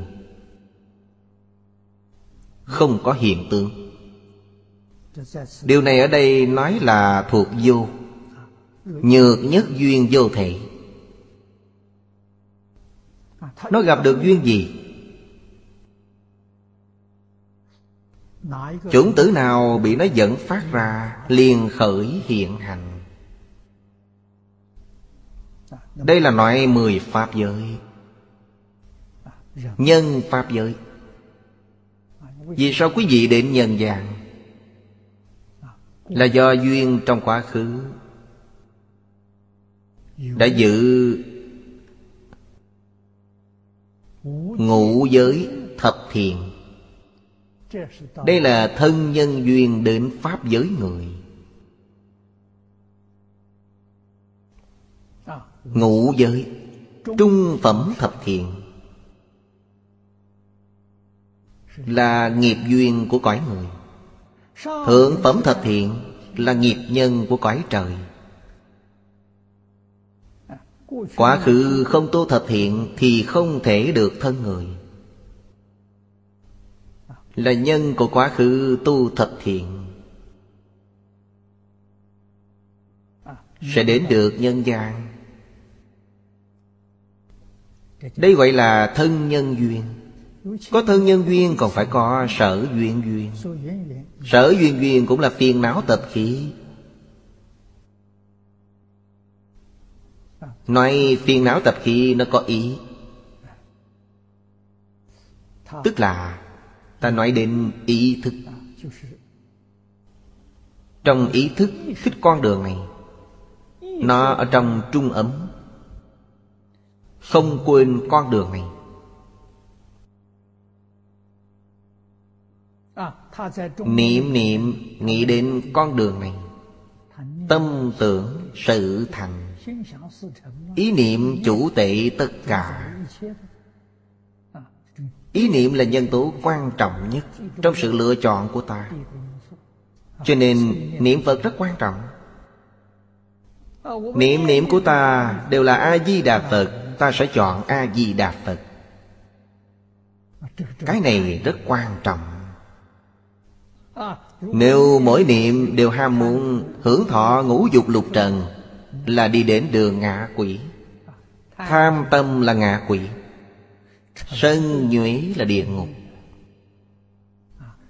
không có hiện tượng Điều này ở đây nói là thuộc vô, Nhược nhất duyên vô thể. Nó gặp được duyên gì? Chủng tử nào bị nó dẫn phát ra liền khởi hiện hành? Đây là loại mười pháp giới. Nhân pháp giới. Vì sao quý vị đến nhân gian? Là do duyên trong quá khứ. Đã giữ Ngũ giới thập thiện đây là thân nhân duyên đến Pháp giới người. Ngũ giới Trung phẩm thập thiện Là nghiệp duyên của cõi người. Thượng phẩm thập thiện Là nghiệp nhân của cõi trời. Quá khứ không tu thập thiện Thì không thể được thân người. Là nhân của quá khứ tu thập thiện sẽ đến được nhân gian. Đây gọi là thân nhân duyên có thân nhân duyên còn phải có sở duyên duyên. Sở duyên duyên cũng là phiền não tập khí. Nói phiền não tập khí nó có ý. Tức là ta nói đến ý thức. Trong ý thức, thích con đường này, Nó ở trong trung ấm. Không quên con đường này. Niệm niệm, nghĩ đến con đường này. Tâm tưởng sự thành. Ý niệm chủ tệ tất cả. Ý niệm là nhân tố quan trọng nhất Trong sự lựa chọn của ta. Cho nên niệm Phật rất quan trọng. Niệm niệm của ta đều là A-di-đà Phật, Ta sẽ chọn A-di-đà Phật. Cái này rất quan trọng. Nếu mỗi niệm đều ham muốn, hưởng thọ ngũ dục lục trần, Là đi đến đường ngạ quỷ. Tham tâm là ngạ quỷ. Sân nhuế là địa ngục.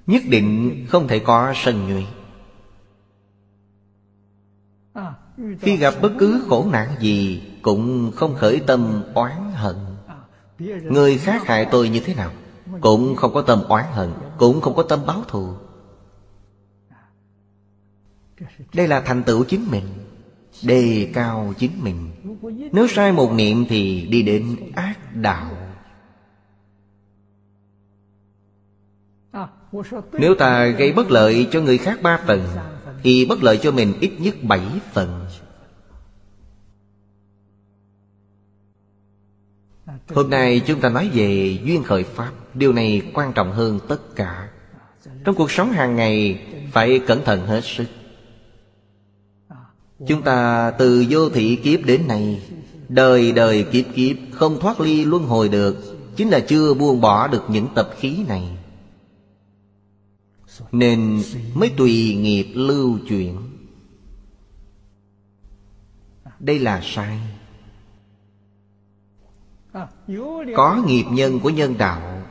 Nhất định không thể có sân nhuế. Khi gặp bất cứ khổ nạn gì, Cũng không khởi tâm oán hận. Người khác hại tôi như thế nào, Cũng không có tâm oán hận, Cũng không có tâm báo thù. Đây là thành tựu chính mình, Đề cao chính mình. Nếu sai một niệm thì đi đến ác đạo. Nếu ta gây bất lợi cho người khác ba phần, Thì bất lợi cho mình ít nhất bảy phần. Hôm nay chúng ta nói về duyên khởi Pháp. Điều này quan trọng hơn tất cả. Trong cuộc sống hàng ngày, Phải cẩn thận hết sức. Chúng ta từ vô thị kiếp đến này Đời đời kiếp kiếp, Không thoát ly luân hồi được, Chính là chưa buông bỏ được những tập khí này. Nên mới tùy nghiệp lưu chuyển. Đây là sai. Có nghiệp nhân của nhân đạo,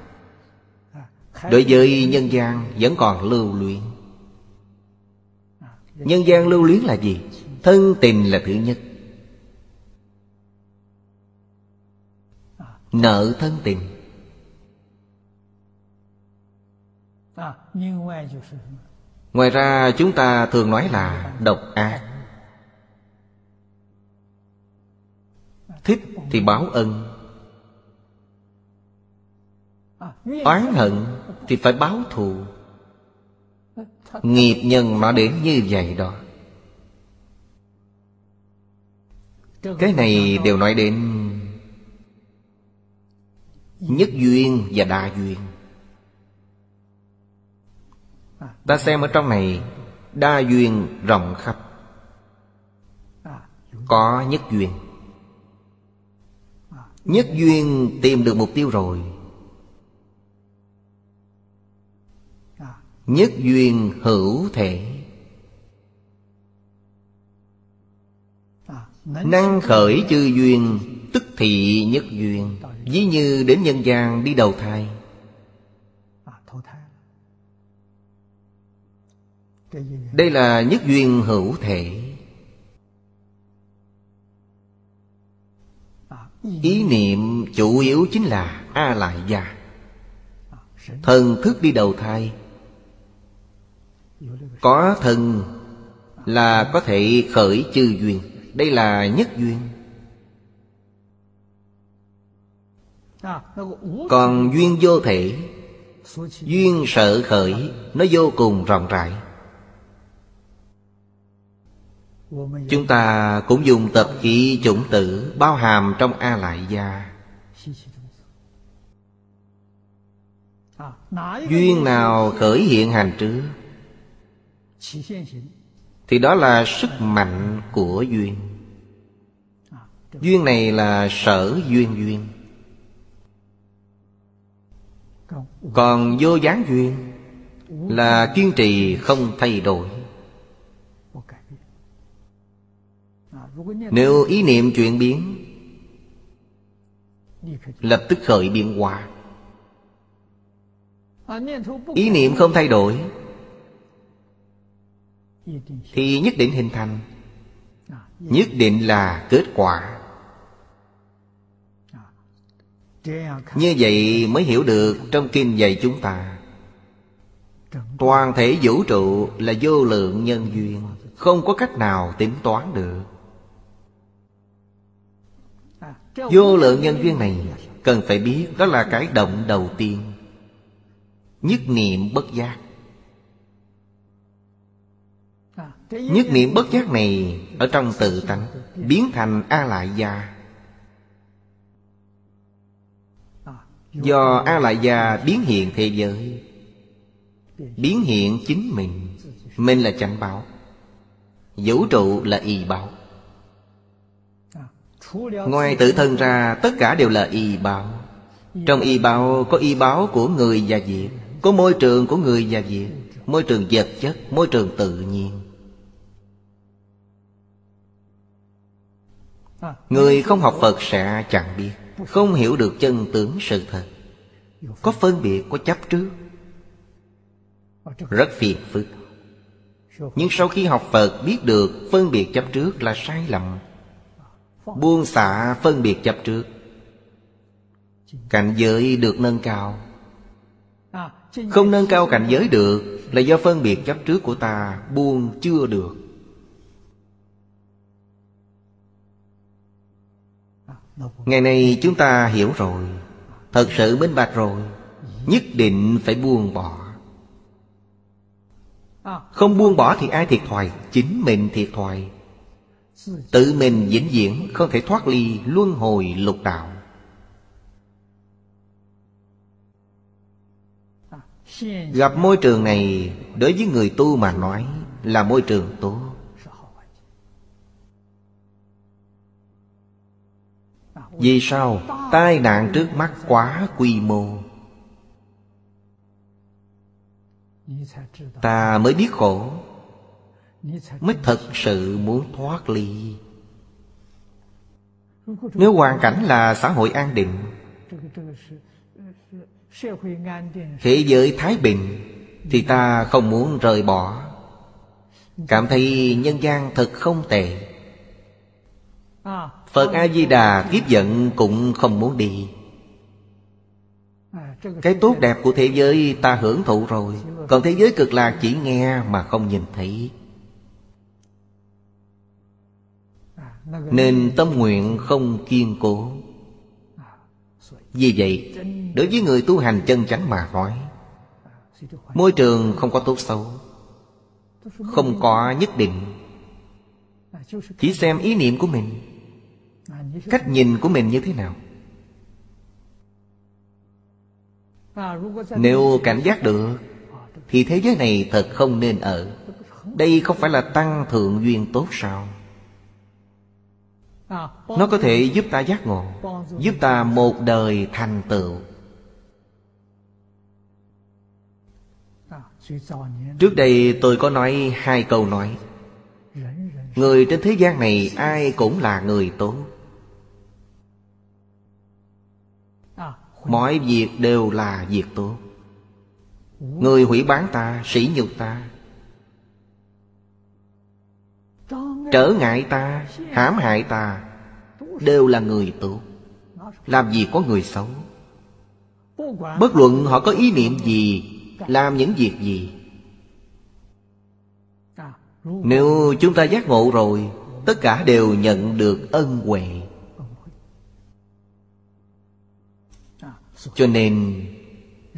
Đối với nhân gian vẫn còn lưu luyện Nhân gian lưu luyến là gì? Thân tình là thứ nhất. Nợ thân tình. Ngoài ra, chúng ta thường nói là độc ác. Thích thì báo ân. Oán hận thì phải báo thù. Nghiệp nhân nó đến như vậy đó. Cái này đều nói đến Nhất duyên và đa duyên. Ta xem ở trong này, Đa duyên rộng khắp. Có nhất duyên. Nhất duyên tìm được mục tiêu rồi. Nhất duyên hữu thể. Năng khởi chư duyên, Tức thị nhất duyên, Ví như đến nhân gian đi đầu thai. Đây là nhất duyên hữu thể. Ý niệm chủ yếu chính là A Lại Gia Thần thức đi đầu thai. Có thần là có thể khởi chư duyên. Đây là nhất duyên. Còn duyên vô thể Duyên sợ khởi Nó vô cùng rộng rãi. Chúng ta cũng dùng tập khí chủng tử Bao hàm trong A Lại Gia. Duyên nào khởi hiện hành trước thì đó là sức mạnh của duyên. Duyên này là sở duyên duyên. Còn vô gián duyên Là kiên trì không thay đổi. Nếu ý niệm chuyển biến, Lập tức khởi biến hóa. Ý niệm không thay đổi thì nhất định hình thành. Nhất định là kết quả. Như vậy mới hiểu được trong kinh dạy chúng ta. Toàn thể vũ trụ là vô lượng nhân duyên, Không có cách nào tính toán được. Vô lượng nhân duyên này Cần phải biết đó là cái động đầu tiên, Nhất niệm bất giác. Nhất niệm bất giác này Ở trong tự tánh, Biến thành A Lại Gia. Do A Lại Gia biến hiện thế giới, Biến hiện chính mình Mình là chánh báo, Vũ trụ là y báo. Ngoài tự thân ra, Tất cả đều là y báo. Trong y báo có y báo của người và việc, Có môi trường của người và việc, Môi trường vật chất, Môi trường tự nhiên. Người không học Phật sẽ chẳng biết Không hiểu được chân tướng sự thật. Có phân biệt, có chấp trước. Rất phiền phức. Nhưng sau khi học Phật biết được phân biệt chấp trước là sai lầm. Buông xả phân biệt chấp trước. Cảnh giới được nâng cao. Không nâng cao cảnh giới được Là do phân biệt chấp trước của ta buông chưa được. Ngày nay chúng ta hiểu rồi. Thật sự minh bạch rồi. Nhất định phải buông bỏ. Không buông bỏ thì ai thiệt thòi? Chính mình thiệt thòi. Tự mình vĩnh viễn không thể thoát ly luân hồi lục đạo. Gặp môi trường này, Đối với người tu mà nói Là môi trường tốt. Vì sao? Tai nạn trước mắt quá quy mô? Ta mới biết khổ, Mới thật sự muốn thoát ly. Nếu hoàn cảnh là xã hội an định, Thế giới thái bình, Thì ta không muốn rời bỏ. Cảm thấy nhân gian thật không tệ. Phật A-di-đà kiếp giận cũng không muốn đi. Cái tốt đẹp của thế giới ta hưởng thụ rồi. Còn thế giới cực lạc chỉ nghe mà không nhìn thấy. Nên tâm nguyện không kiên cố. Vì vậy Đối với người tu hành chân chánh mà nói Môi trường không có tốt xấu Không có nhất định. Chỉ xem ý niệm của mình Cách nhìn của mình như thế nào? Nếu cảnh giác được, Thì thế giới này thật không nên ở. Đây không phải là tăng thượng duyên tốt sao? Nó có thể giúp ta giác ngộ, Giúp ta một đời thành tựu. Trước đây tôi có nói hai câu nói. Người trên thế gian này ai cũng là người tốt. Mọi việc đều là việc tốt. Người hủy bán ta, sỉ nhục ta. Trở ngại ta, hãm hại ta Đều là người tốt. Làm gì có người xấu? Bất luận họ có ý niệm gì Làm những việc gì. Nếu chúng ta giác ngộ rồi Tất cả đều nhận được ân huệ. Cho nên,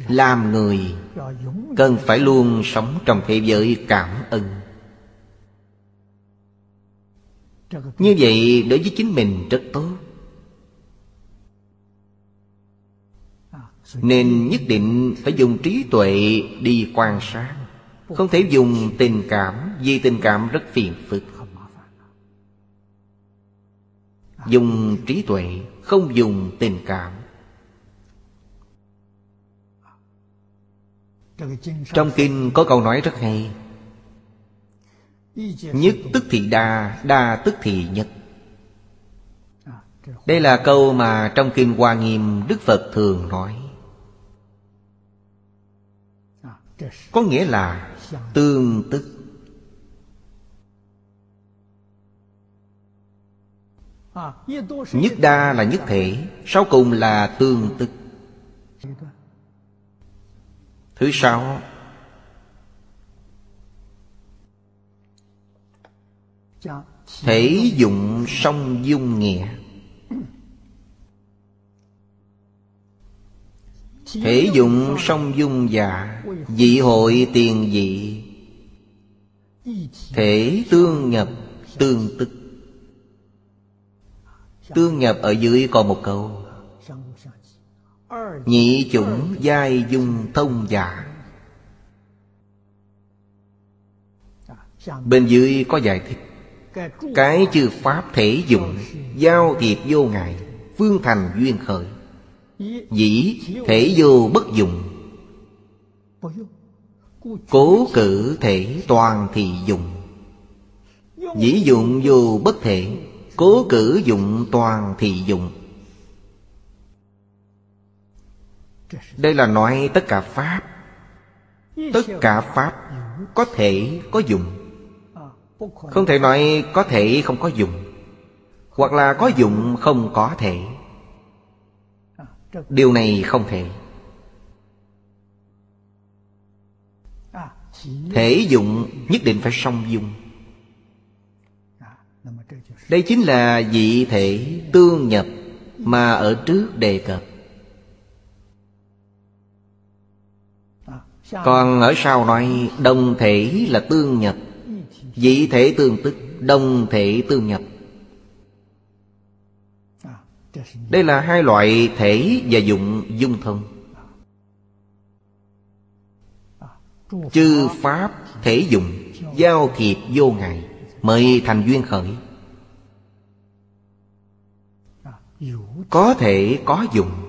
Làm người Cần phải luôn sống trong thế giới cảm ơn. Như vậy đối với chính mình rất tốt. Nên nhất định phải dùng trí tuệ đi quan sát. Không thể dùng tình cảm, Vì tình cảm rất phiền phức. Dùng trí tuệ, Không dùng tình cảm. Trong kinh có câu nói rất hay. Nhất tức thì đa, đa tức thì nhất. Đây là câu mà trong kinh Hoa Nghiêm Đức Phật thường nói. Có nghĩa là tương tức. Nhất đa là nhất thể Sau cùng là tương tức. Thứ sáu. Thể dụng song dung nghĩa. Thể dụng song dung dạ Dị hội tiền dị. Thể tương nhập, tương tức. Tương nhập ở dưới còn một câu. Nhị chủng giai dung thông giả. Bên dưới có giải thích. Cái chư pháp thể dụng, Giao thiệp vô ngại, Phương thành duyên khởi. Dĩ thể vô bất dụng. Cố cử thể toàn thì dụng. Dĩ dụng vô bất thể, Cố cử dụng toàn thì dụng. Đây là nói tất cả Pháp. Tất cả Pháp Có thể có dụng Không thể nói có thể không có dụng Hoặc là có dụng không có thể. Điều này không thể. Thể dụng nhất định phải song dung. Đây chính là vị thể tương nhập Mà ở trước đề cập. Còn ở sau nói đồng thể là tương nhập dị thể tương tức Đồng thể tương nhập Đây là hai loại thể và dụng, dung thông Chư Pháp thể dụng, Giao thiệp vô ngại Mời thành duyên khởi. Có thể có dụng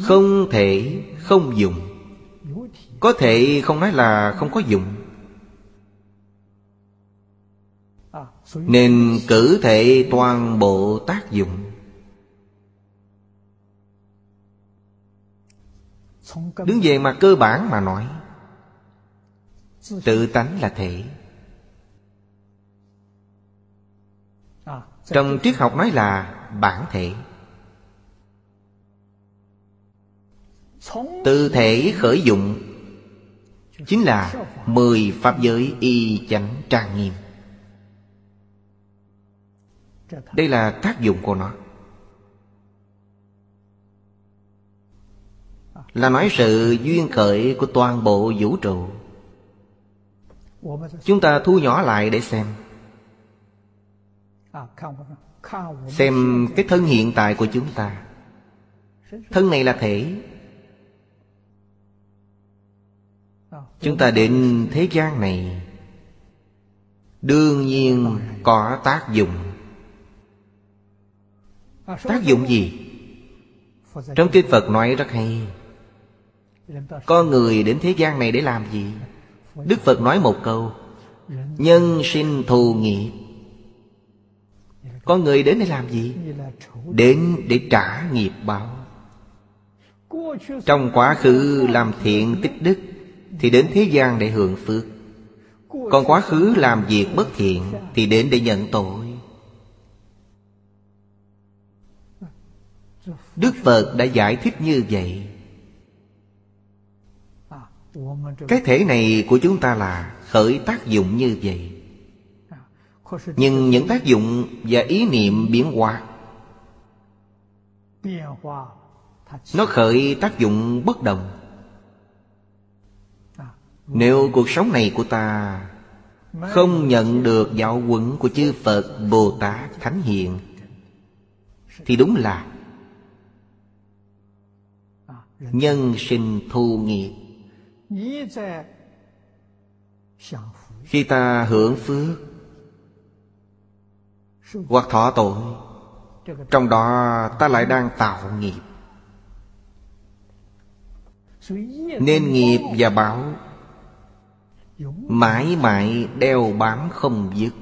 Không thể không dùng. Có thể không nói là không có dụng Nên cử thể toàn bộ tác dụng. Đứng về mặt cơ bản mà nói, Tự tánh là thể. Trong triết học nói là bản thể. Từ thể khởi dụng Chính là Mười Pháp giới y chánh trang nghiêm. Đây là tác dụng của nó. Là nói sự duyên khởi của toàn bộ vũ trụ. Chúng ta thu nhỏ lại để xem. Xem cái thân hiện tại của chúng ta. Thân này là thể. Chúng ta đến thế gian này. Đương nhiên có tác dụng. Tác dụng gì? Trong kinh Phật nói rất hay. Con người đến thế gian này để làm gì? Đức Phật nói một câu. Nhân sinh thù nghiệp Con người đến để làm gì? Đến để trả nghiệp báo. Trong quá khứ làm thiện tích đức. Thì đến thế gian để hưởng phước. Còn quá khứ làm việc bất thiện Thì đến để nhận tội. Đức Phật đã giải thích như vậy. Cái thể này của chúng ta là khởi tác dụng như vậy. Nhưng những tác dụng và ý niệm biến hóa, Nó khởi tác dụng bất đồng. Nếu cuộc sống này của ta Không nhận được giáo huấn của chư Phật Bồ Tát Thánh Hiện Thì đúng là Nhân sinh thu nghiệp. Khi ta hưởng phước, Hoặc thọ tội, Trong đó ta lại đang tạo nghiệp. Nên nghiệp và báo Mãi mãi đeo bám không dứt.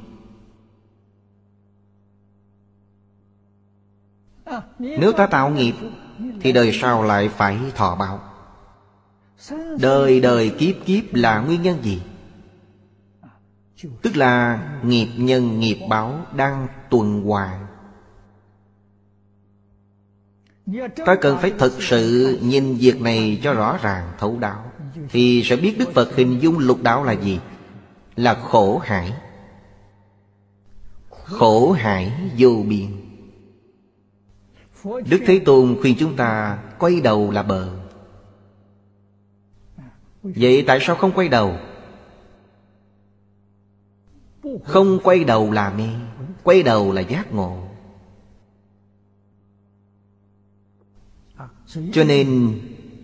Nếu ta tạo nghiệp, thì đời sau lại phải thọ báo. Đời đời kiếp kiếp là nguyên nhân gì? Tức là nghiệp nhân nghiệp báo đang tuần hoàn. Ta cần phải thực sự nhìn việc này cho rõ ràng, thấu đáo. Thì sẽ biết Đức Phật hình dung lục đạo là gì? Là khổ hải. Khổ hải vô biên. Đức Thế Tôn khuyên chúng ta quay đầu là bờ. Vậy tại sao không quay đầu? Không quay đầu là mê, Quay đầu là giác ngộ. Cho nên,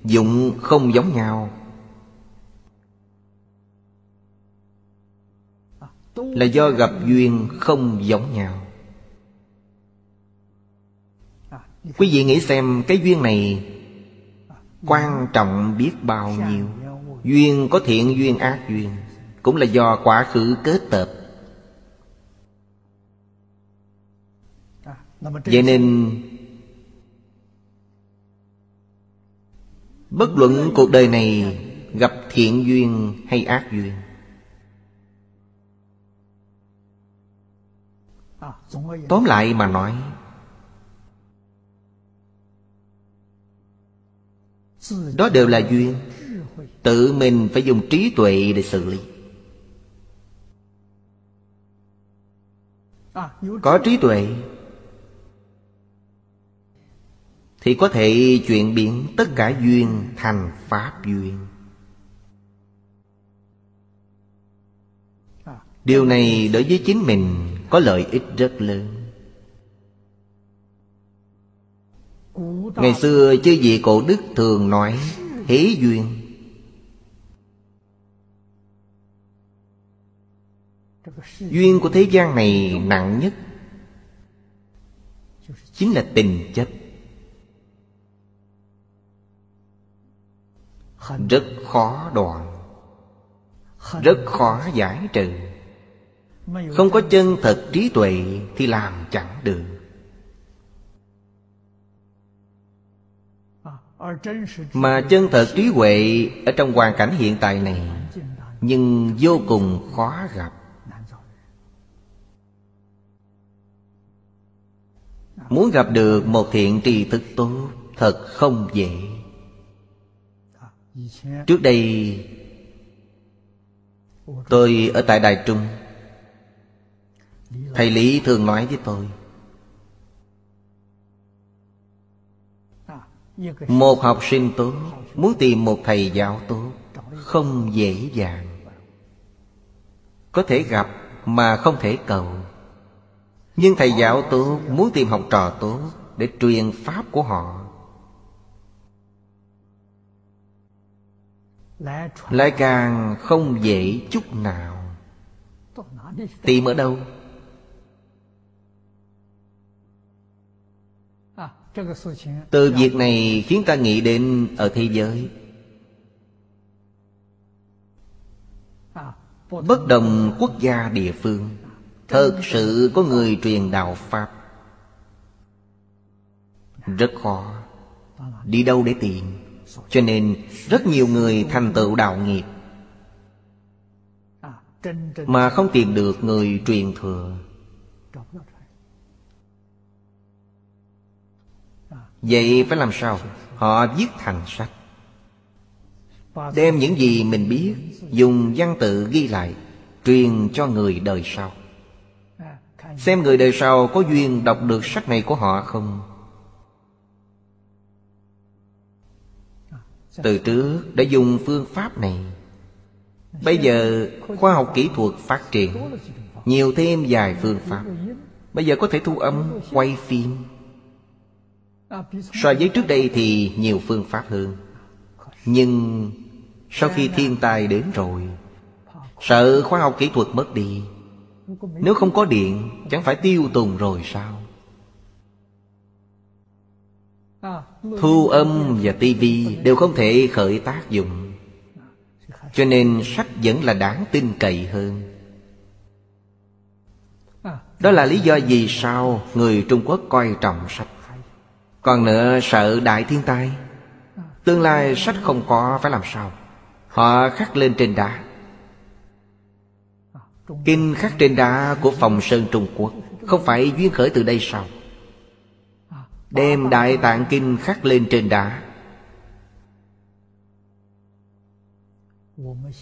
dụng không giống nhau. Là do gặp duyên không giống nhau. Quý vị nghĩ xem, cái duyên này Quan trọng biết bao nhiêu. Duyên có thiện, duyên ác duyên, Cũng là do quá khứ kết tập Vậy nên, Bất luận cuộc đời này gặp thiện duyên hay ác duyên À, Tóm lại mà nói, Đó đều là duyên. Tự mình phải dùng trí tuệ để xử lý. Có trí tuệ Thì có thể chuyển biến tất cả duyên thành Pháp duyên. Điều này đối với chính mình có lợi ích rất lớn. Ngày xưa chư vị cổ đức thường nói hỷ duyên. Duyên của thế gian này nặng nhất Chính là tình chấp. Rất khó đoạn, Rất khó giải trừ. Không có chân thật trí tuệ Thì làm chẳng được. Mà chân thật trí huệ Ở trong hoàn cảnh hiện tại này, Nhưng vô cùng khó gặp. Muốn gặp được một thiện tri thức tốt, Thật không dễ. Trước đây, Tôi ở tại Đài Trung Thầy Lý thường nói với tôi, Một học sinh tốt Muốn tìm một thầy giáo tốt Không dễ dàng. Có thể gặp mà không thể cầu. Nhưng thầy giáo tốt Muốn tìm học trò tốt Để truyền pháp của họ. Lại càng không dễ chút nào. Tìm ở đâu? Từ việc này khiến ta nghĩ đến ở thế giới. Bất đồng quốc gia địa phương Thật sự có người truyền đạo Pháp. Rất khó Đi đâu để tìm Cho nên rất nhiều người thành tựu đạo nghiệp. Mà không tìm được người truyền thừa Vậy phải làm sao? Họ viết thành sách. Đem những gì mình biết Dùng văn tự ghi lại Truyền cho người đời sau. Xem người đời sau có duyên đọc được sách này của họ không? Từ trước đã dùng phương pháp này. Bây giờ khoa học kỹ thuật phát triển Nhiều thêm vài phương pháp. Bây giờ có thể thu âm, quay phim So với trước đây thì nhiều phương pháp hơn. Nhưng sau khi thiên tai đến rồi Sợ khoa học kỹ thuật mất đi. Nếu không có điện, Chẳng phải tiêu tùng rồi sao? Thu âm và tivi đều không thể khởi tác dụng. Cho nên sách vẫn là đáng tin cậy hơn. Đó là lý do vì sao người Trung Quốc coi trọng sách còn nữa sợ đại thiên tai, Tương lai sách không có phải làm sao. Họ khắc lên trên đá. Kinh khắc trên đá của phòng sơn Trung Quốc Không phải duyên khởi từ đây sao? Đem Đại Tạng Kinh khắc lên trên đá.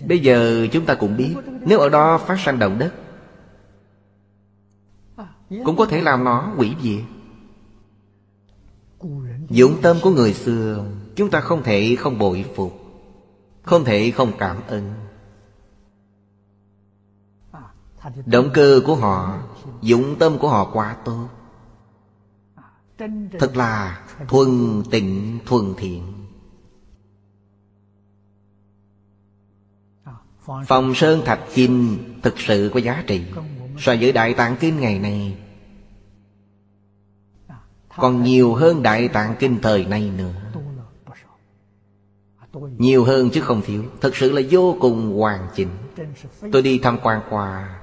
Bây giờ chúng ta cũng biết, Nếu ở đó phát sanh động đất, Cũng có thể làm nó quỷ diệt Dũng tâm của người xưa, Chúng ta không thể không bội phục, Không thể không cảm ơn. Động cơ của họ, Dũng tâm của họ quá tốt. Thật là thuần tịnh, thuần thiện. Phòng Sơn Thạch Kim thực sự có giá trị. So với Đại Tạng Kinh ngày nay còn nhiều hơn Đại Tạng Kinh thời nay nữa. Nhiều hơn chứ không thiếu. Thật sự là vô cùng hoàn chỉnh. Tôi đi tham quan qua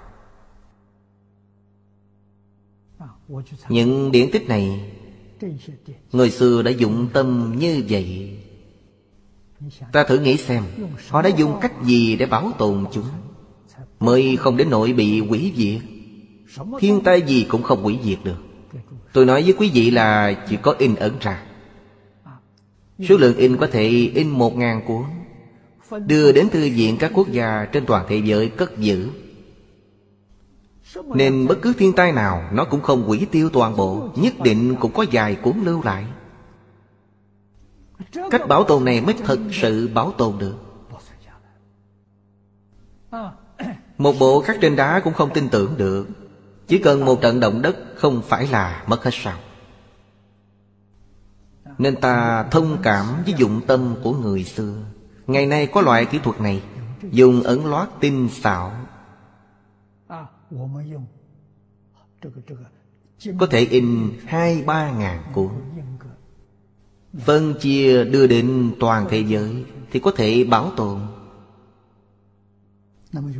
Những điển tích này. Người xưa đã dụng tâm như vậy. Ta thử nghĩ xem, Họ đã dùng cách gì để bảo tồn chúng? Mới không đến nỗi bị hủy diệt. Thiên tai gì cũng không hủy diệt được. Tôi nói với quý vị là chỉ có in ấn ra. Số lượng in có thể in một ngàn cuốn, Đưa đến thư viện các quốc gia trên toàn thế giới cất giữ. Nên bất cứ thiên tai nào, Nó cũng không hủy tiêu toàn bộ, Nhất định cũng có vài cuốn lưu lại. Cách bảo tồn này mới thật sự bảo tồn được. Một bộ khắc trên đá cũng không tin tưởng được. Chỉ cần một trận động đất không phải là mất hết sao. Nên ta thông cảm với dụng tâm của người xưa. Ngày nay có loại kỹ thuật này, Dùng ấn lót tinh xảo. Có thể in hai, ba ngàn cuốn. Phân chia đưa đến toàn thế giới Thì có thể bảo tồn.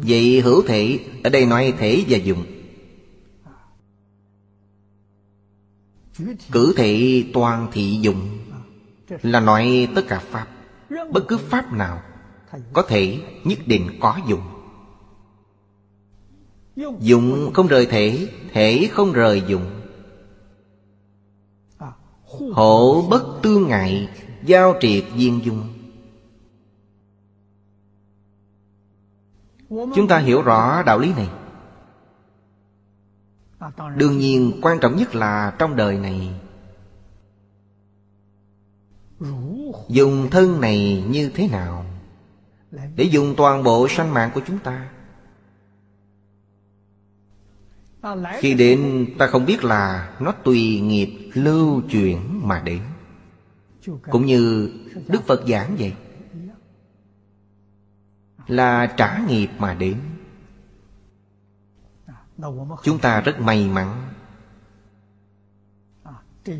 Vậy hữu thể, Ở đây nói thể và dụng. Cử thể toàn thị dụng Là nói tất cả Pháp. Bất cứ Pháp nào Có thể nhất định có dụng. Dụng không rời thể Thể không rời dụng. Hộ bất tương ngại, Giao triệt viên dung. Chúng ta hiểu rõ đạo lý này. Đương nhiên, quan trọng nhất là trong đời này. Dùng thân này như thế nào? Để dùng toàn bộ sanh mạng của chúng ta. Khi đến, ta không biết là Nó tùy nghiệp lưu chuyển mà đến. Cũng như Đức Phật giảng vậy, Là trả nghiệp mà đến. Chúng ta rất may mắn.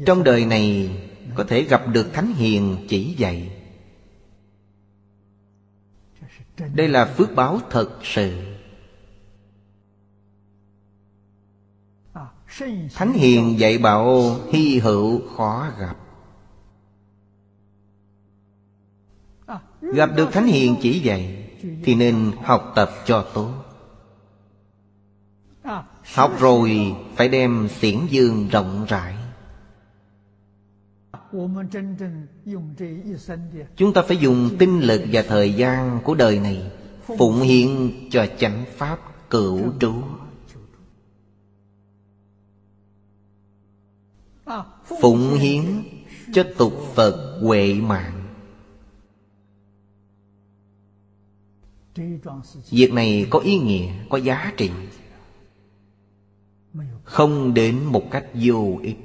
Trong đời này Có thể gặp được Thánh Hiền chỉ dạy. Đây là phước báo thật sự. Thánh hiền dạy bảo hy hữu khó gặp. Gặp được Thánh hiền chỉ dạy Thì nên học tập cho tốt. Học rồi phải đem xiển dương rộng rãi. Chúng ta phải dùng tinh lực và thời gian của đời này Phụng hiện cho chánh pháp cửu trú. Phụng hiến cho tục Phật huệ mạng. Việc này có ý nghĩa, có giá trị. Không đến một cách vô ích.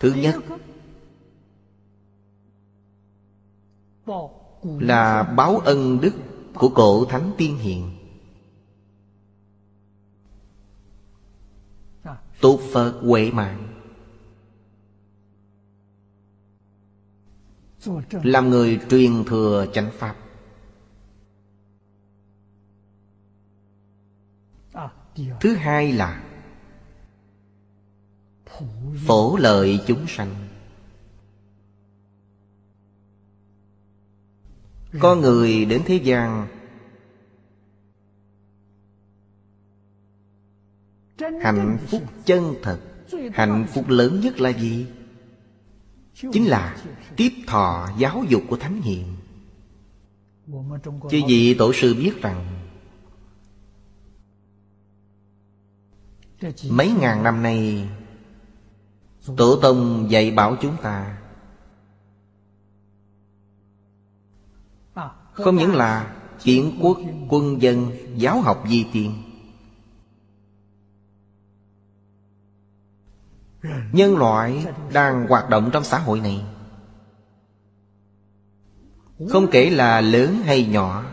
Thứ nhất Là báo ân đức của cổ thánh tiên hiền. Tục Phật huệ mạng Làm người truyền thừa chánh Pháp Thứ hai là Phổ lợi chúng sanh. Có người đến thế gian Hạnh phúc chân thật. Hạnh phúc lớn nhất là gì? Chính là tiếp thọ giáo dục của Thánh Hiền. Chứ gì tổ sư biết rằng Mấy ngàn năm nay Tổ tông dạy bảo chúng ta Không những là kiến quốc, quân dân, giáo học di tiên Nhân loại đang hoạt động trong xã hội này. Không kể là lớn hay nhỏ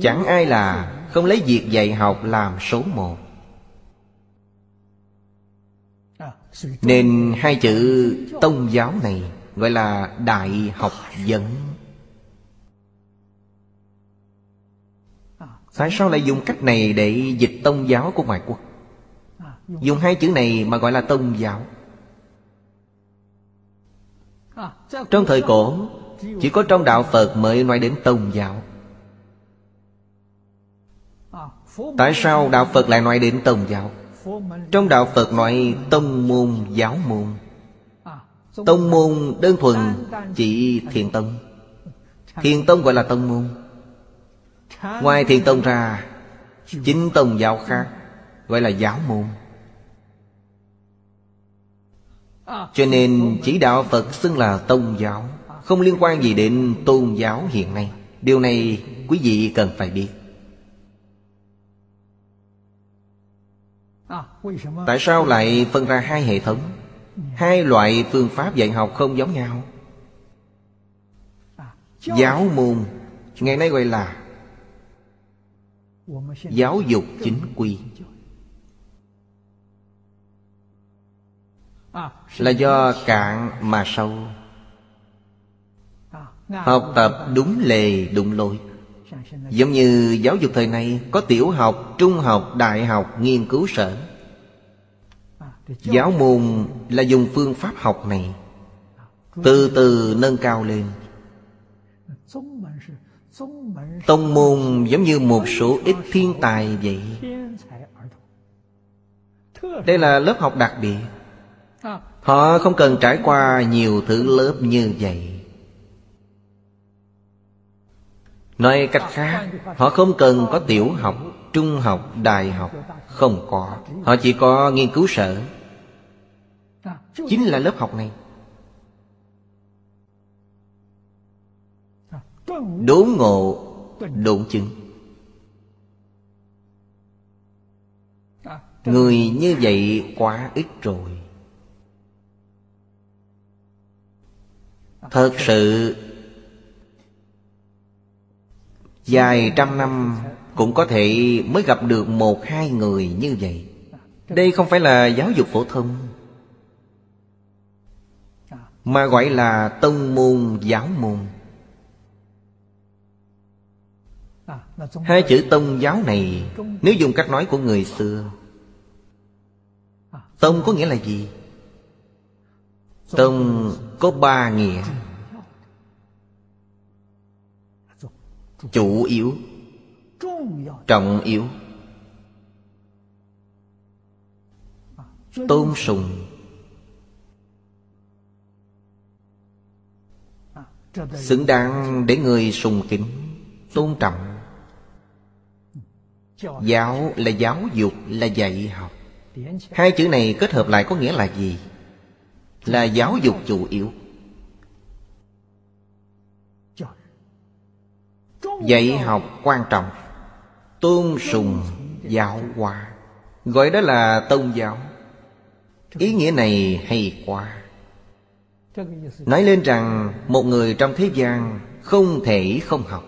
Chẳng ai là không lấy việc dạy học làm số một. Nên hai chữ tôn giáo này Gọi là đại học dẫn. Tại sao lại dùng cách này để dịch tôn giáo của ngoại quốc? Dùng hai chữ này mà gọi là tôn giáo. Trong thời cổ, Chỉ có trong đạo Phật mới nói đến tôn giáo. Tại sao đạo Phật lại nói đến tôn giáo? Trong đạo Phật nói tông môn, giáo môn. Tông môn đơn thuần chỉ thiền tông. Thiền tông gọi là tông môn. Ngoài thiền tông ra, Chính tông giáo khác Gọi là giáo môn. Cho nên chỉ đạo Phật xưng là tôn giáo, Không liên quan gì đến tôn giáo hiện nay. Điều này quý vị cần phải biết. À, Tại sao lại phân ra hai hệ thống? Hai loại phương pháp dạy học không giống nhau. Giáo môn, Ngày nay gọi là Giáo dục chính quy. Là do cạn mà sâu. Học tập đúng lề, đúng lối. Giống như giáo dục thời nay Có tiểu học, trung học, đại học, nghiên cứu sở. Giáo môn là dùng phương pháp học này Từ từ nâng cao lên. Tông môn giống như một số ít thiên tài vậy. Đây là lớp học đặc biệt. Họ không cần trải qua nhiều thứ lớp như vậy. Nói cách khác Họ không cần có tiểu học, trung học, đại học Không có. Họ chỉ có nghiên cứu sở. Chính là lớp học này. Đốn ngộ Độn chứng. Người như vậy quá ít rồi. Thật sự Dài trăm năm Cũng có thể mới gặp được một hai người như vậy. Đây không phải là giáo dục phổ thông, Mà gọi là tông môn, giáo môn. Hai chữ tông giáo này, Nếu dùng cách nói của người xưa, Tông có nghĩa là gì? Tông có ba nghĩa. Chủ yếu. Trọng yếu. Tôn sùng. Xứng đáng để người sùng kính, Tôn trọng. Giáo là giáo dục, là dạy học. Hai chữ này kết hợp lại có nghĩa là gì? Là giáo dục chủ yếu. Dạy học quan trọng. Tôn sùng giáo hóa. Gọi đó là tôn giáo. Ý nghĩa này hay quá. Nói lên rằng Một người trong thế gian Không thể không học.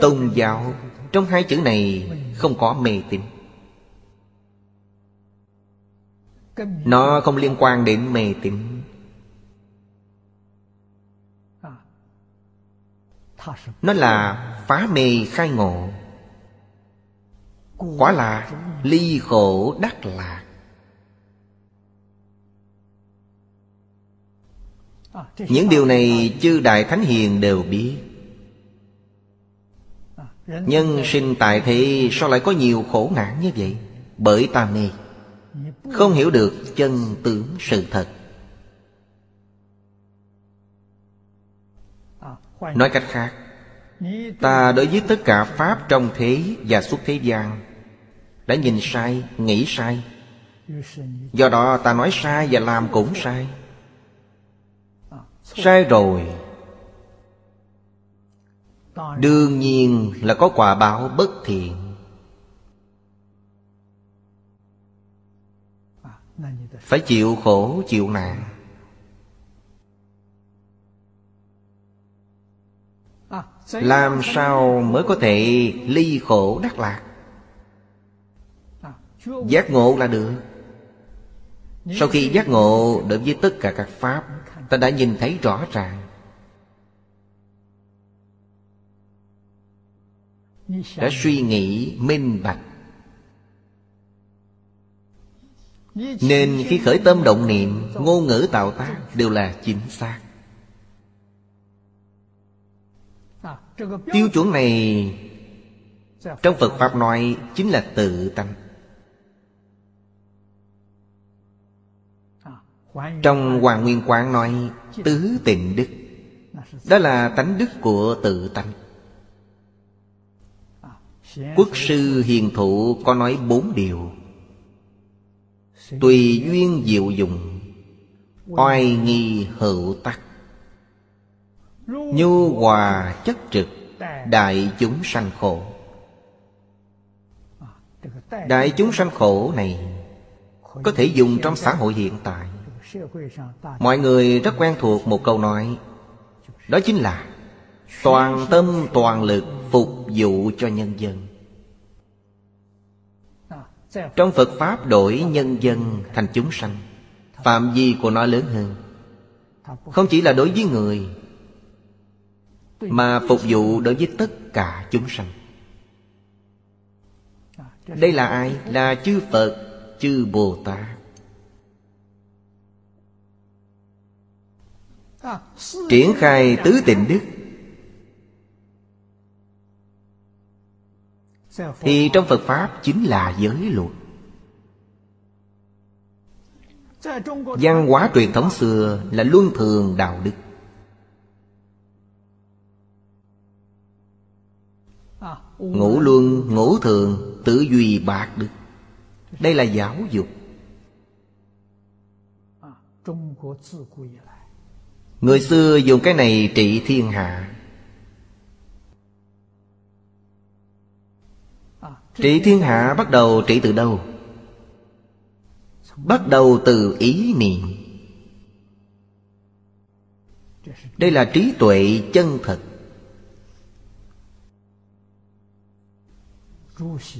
Tôn giáo, Trong hai chữ này Không có mê tín. Nó không liên quan đến mê tín. Nó là phá mê khai ngộ. Quả là ly khổ đắc lạc. Những điều này chư Đại Thánh Hiền đều biết. Nhân sinh tại thế sao lại có nhiều khổ nạn như vậy? Bởi ta mê. Không hiểu được chân tướng sự thật. Nói cách khác Ta đối với tất cả Pháp trong thế và suốt thế gian Đã nhìn sai, nghĩ sai. Do đó ta nói sai và làm cũng sai. Sai rồi. Đương nhiên là có quả báo bất thiện. Phải chịu khổ chịu nạn. Làm sao mới có thể ly khổ đắc lạc? Giác ngộ là được. Sau khi giác ngộ đối với tất cả các Pháp, Ta đã nhìn thấy rõ ràng. Đã suy nghĩ minh bạch. Nên khi khởi tâm động niệm, Ngôn ngữ tạo tác Đều là chính xác. Tiêu chuẩn này Trong Phật Pháp nói Chính là tự tánh Trong Hoàng Nguyên Quán nói Tứ tịnh đức. Đó là tánh đức của tự tánh Quốc sư hiền thụ có nói bốn điều. Tùy duyên diệu dụng, Oai nghi hữu tắc. Nhu hòa chất trực Đại chúng sanh khổ. Đại chúng sanh khổ này Có thể dùng trong xã hội hiện tại. Mọi người rất quen thuộc một câu nói Đó chính là Toàn tâm toàn lực phục vụ cho nhân dân. Trong Phật Pháp đổi nhân dân thành chúng sanh Phạm vi của nó lớn hơn. Không chỉ là đối với người mà phục vụ đối với tất cả chúng sanh. Đây là ai? Là chư Phật, chư Bồ Tát. Triển khai tứ tịnh đức. Thì trong Phật Pháp chính là giới luật. Văn hóa truyền thống xưa là luân thường đạo đức. Ngũ luân, ngũ thường, tự duy bạc đức. Đây là giáo dục. Người xưa dùng cái này trị thiên hạ. Trị thiên hạ bắt đầu trị từ đâu? Bắt đầu từ ý niệm. Đây là trí tuệ chân thật.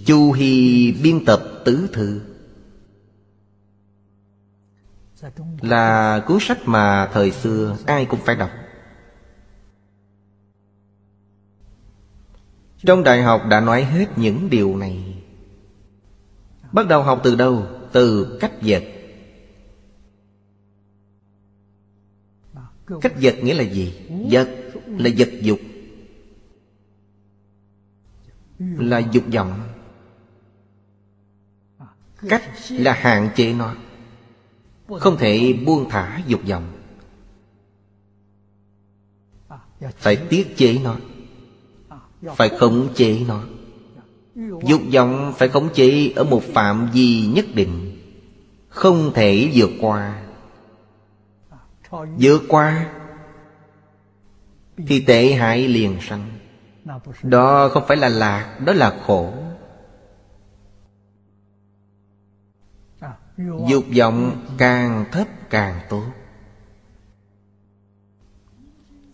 Chu Hy biên tập tứ thư. Là cuốn sách mà thời xưa ai cũng phải đọc. Trong đại học đã nói hết những điều này. Bắt đầu học từ đâu? Từ cách vật Cách vật nghĩa là gì? Vật là vật dục là dục vọng. Cách là hạn chế nó. Không thể buông thả dục vọng. Phải tiết chế nó. Phải khống chế nó. Dục vọng phải khống chế ở một phạm vi nhất định. Không thể vượt qua. Vượt qua Thì tệ hại liền sanh. Đó không phải là lạc, Đó là khổ. Dục vọng càng thấp càng tốt.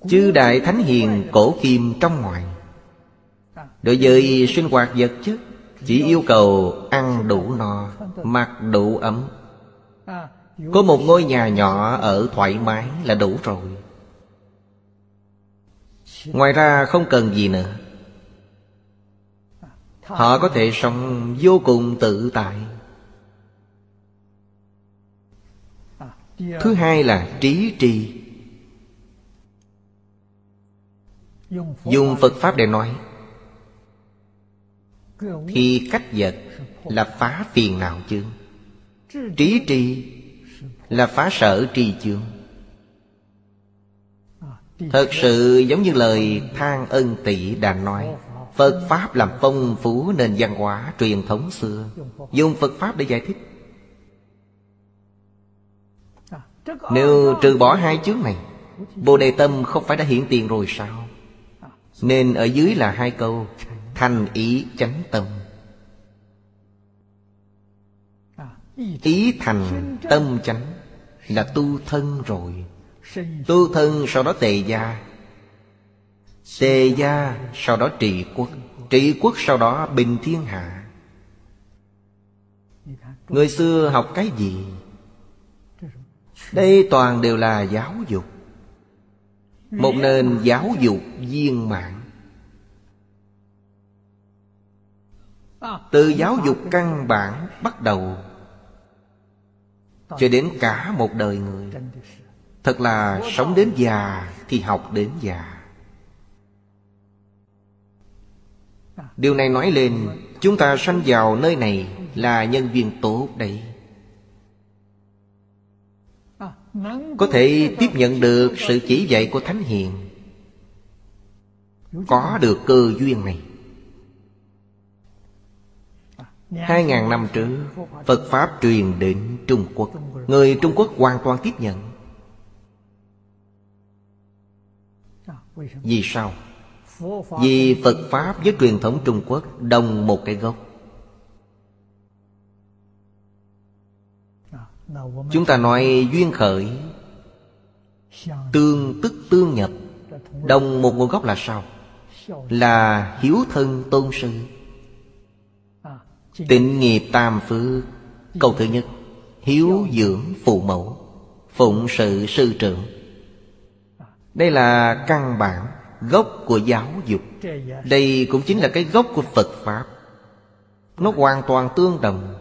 Chư Đại Thánh Hiền cổ kim trong ngoài. Đối với sinh hoạt vật chất, Chỉ yêu cầu ăn đủ no, Mặc đủ ấm. Có một ngôi nhà nhỏ ở thoải mái là đủ rồi ngoài ra không cần gì nữa. Họ có thể sống vô cùng tự tại. Thứ hai là trí trì. Dùng phật pháp để nói, thì cách vật là phá phiền não chứ trí trì là phá sở trì chương Thật sự giống như lời than ân tỷ đã nói, Phật Pháp làm phong phú nền văn hóa truyền thống xưa. Dùng Phật Pháp để giải thích. Nếu trừ bỏ hai chướng này, Bồ Đề Tâm không phải đã hiện tiền rồi sao? Nên ở dưới là hai câu, Thành ý chánh tâm. Ý thành tâm chánh Là tu thân rồi. Tu thân sau đó tề gia. Tề gia sau đó trị quốc. Trị quốc sau đó bình thiên hạ. Người xưa học cái gì? Đây toàn đều là giáo dục. Một nền giáo dục viên mãn. Từ giáo dục căn bản bắt đầu, Cho đến cả một đời người. Thật là sống đến già thì học đến già. Điều này nói lên, Chúng ta sanh vào nơi này Là nhân viên tốt đấy. Có thể tiếp nhận được sự chỉ dạy của Thánh Hiền. Có được cơ duyên này. Hai ngàn năm trước, Phật Pháp truyền đến Trung Quốc. Người Trung Quốc hoàn toàn tiếp nhận. Vì sao? Vì Phật Pháp với truyền thống Trung Quốc đồng một cái gốc. Chúng ta nói duyên khởi Tương tức tương nhập Đồng một nguồn gốc là sao? Là hiếu thân tôn sư Tịnh nghiệp tam phước. Câu thứ nhất Hiếu dưỡng phụ mẫu Phụng sự sư trưởng đây là căn bản Gốc của giáo dục. Đây cũng chính là cái gốc của Phật Pháp. Nó hoàn toàn tương đồng.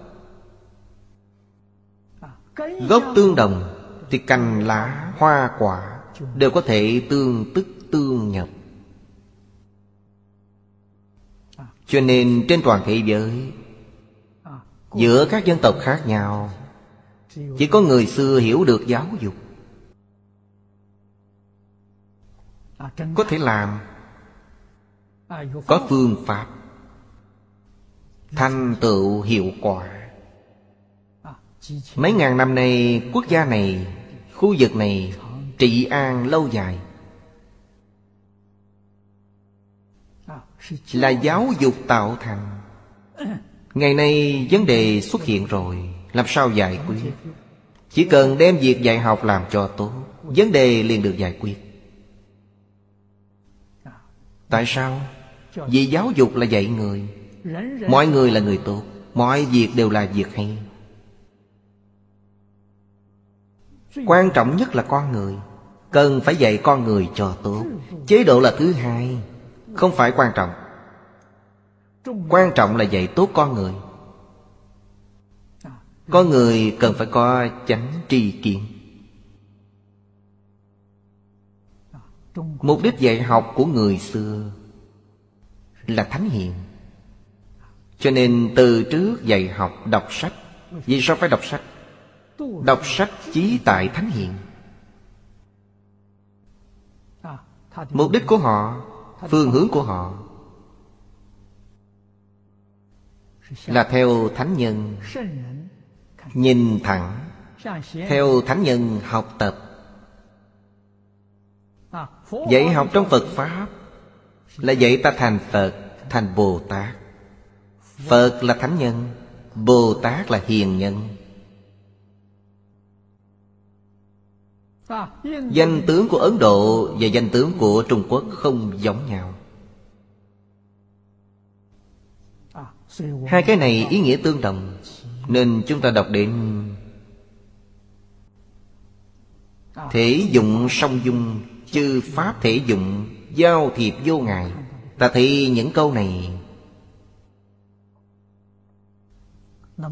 Gốc tương đồng Thì cành lá, hoa quả Đều có thể tương tức tương nhập. Cho nên trên toàn thế giới Giữa các dân tộc khác nhau Chỉ có người xưa hiểu được giáo dục. Có thể làm. Có phương pháp. Thành tựu hiệu quả. Mấy ngàn năm nay Quốc gia này Khu vực này Trị an lâu dài. Là giáo dục tạo thành. Ngày nay vấn đề xuất hiện rồi. Làm sao giải quyết? Chỉ cần đem việc dạy học làm cho tốt Vấn đề liền được giải quyết Tại sao? Vì giáo dục là dạy người. Mọi người là người tốt. Mọi việc đều là việc hay. Quan trọng nhất là con người. Cần phải dạy con người cho tốt. Chế độ là thứ hai. Không phải quan trọng. Quan trọng là dạy tốt con người. Con người cần phải có chánh tri kiến. Mục đích dạy học của người xưa Là thánh hiền. Cho nên từ trước dạy học đọc sách, Vì sao phải đọc sách? Đọc sách chí tại thánh hiền. Mục đích của họ, Phương hướng của họ Là theo thánh nhân, Nhìn thẳng, Theo thánh nhân học tập. Dạy học trong Phật Pháp Là dạy ta thành Phật, Thành Bồ Tát. Phật là Thánh Nhân, Bồ Tát là Hiền Nhân. Danh tướng của Ấn Độ Và danh tướng của Trung Quốc không giống nhau. Hai cái này ý nghĩa tương đồng, Nên chúng ta đọc đến Thể dụng song dung Chư Pháp thể dụng, Giao thiệp vô ngại Ta thấy những câu này.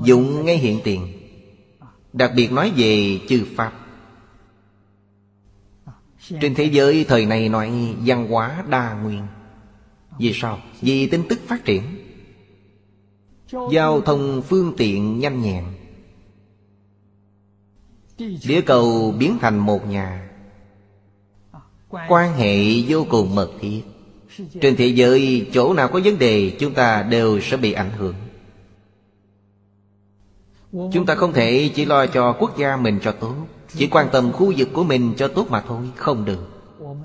Dụng ngay hiện tiền. Đặc biệt nói về chư Pháp. Trên thế giới thời này nói văn hóa đa nguyên. Vì sao? Vì tin tức phát triển. Giao thông phương tiện nhanh nhẹn. Địa cầu biến thành một nhà. Quan hệ vô cùng mật thiết. Trên thế giới chỗ nào có vấn đề Chúng ta đều sẽ bị ảnh hưởng. Chúng ta không thể chỉ lo cho quốc gia mình cho tốt Chỉ quan tâm khu vực của mình cho tốt mà thôi Không được.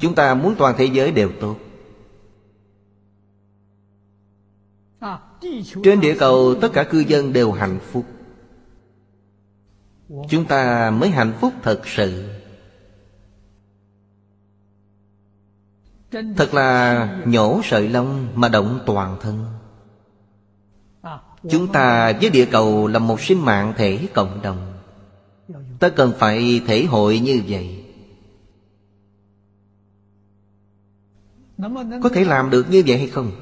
Chúng ta muốn toàn thế giới đều tốt. Trên địa cầu tất cả cư dân đều hạnh phúc. Chúng ta mới hạnh phúc thật sự Thật là nhổ sợi lông mà động toàn thân. Chúng ta với địa cầu là một sinh mạng thể cộng đồng. Ta cần phải thể hội như vậy. Có thể làm được như vậy hay không?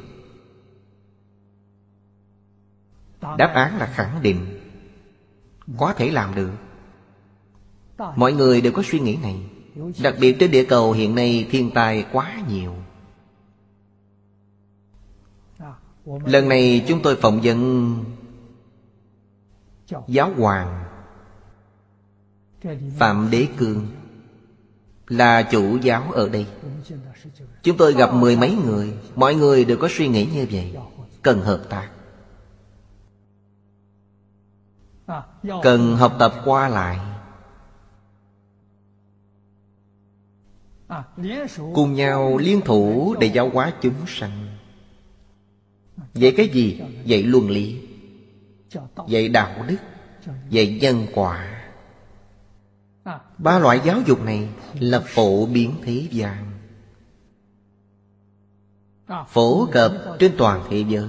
Đáp án là khẳng định. Có thể làm được. Mọi người đều có suy nghĩ này. Đặc biệt trên địa cầu hiện nay thiên tai quá nhiều. Lần này chúng tôi phỏng vấn Giáo hoàng Phạm Đế Cương Là chủ giáo ở đây. Chúng tôi gặp mười mấy người, Mọi người đều có suy nghĩ như vậy, Cần hợp tác. Cần học tập qua lại. Cùng nhau liên thủ để giáo hóa chúng sanh. Vậy cái gì? Vậy luân lý. Vậy đạo đức. Vậy nhân quả. Ba loại giáo dục này là phổ biến thế gian. Phổ cập trên toàn thế giới.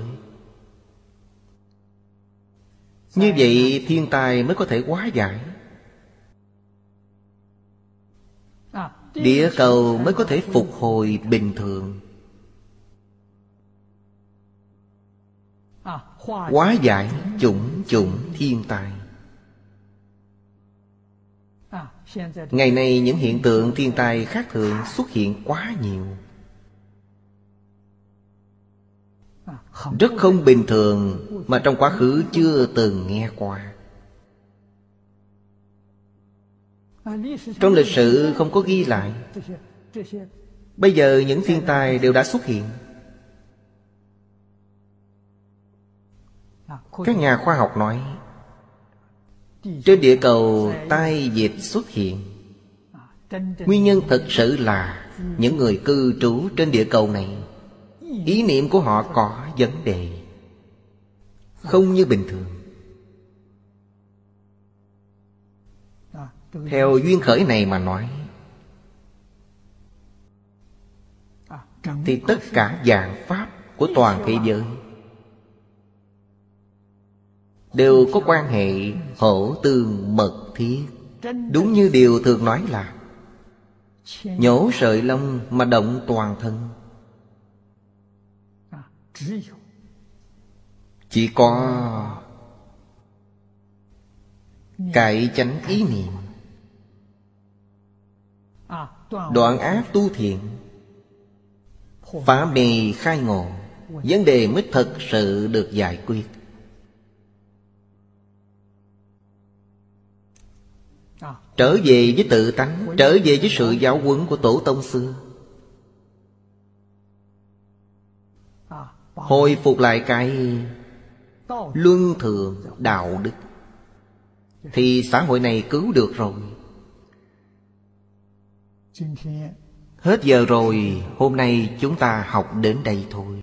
Như vậy thiên tai mới có thể hóa giải. Địa cầu mới có thể phục hồi bình thường. Quá giải, chủng chủng, thiên tai Ngày nay, những hiện tượng thiên tai khác thường xuất hiện quá nhiều. Rất không bình thường Mà trong quá khứ chưa từng nghe qua. Trong lịch sử không có ghi lại. Bây giờ những thiên tai đều đã xuất hiện. Các nhà khoa học nói, Trên địa cầu tai dịch xuất hiện. Nguyên nhân thật sự là Những người cư trú trên địa cầu này. Ý niệm của họ có vấn đề Không như bình thường. Theo duyên khởi này mà nói, Thì tất cả dạng pháp của toàn thế giới Đều có quan hệ hổ tương mật thiết. Đúng như điều thường nói là, Nhổ sợi lông mà động toàn thân. Chỉ có Cải chánh ý niệm Đoạn ác tu thiện. Phá mê khai ngộ. Vấn đề mới thật sự được giải quyết. Trở về với tự tánh, Trở về với sự giáo huấn của tổ tông xưa Hồi phục lại cái Luân thường đạo đức. Thì xã hội này cứu được rồi. Hết giờ rồi Hôm nay chúng ta học đến đây thôi.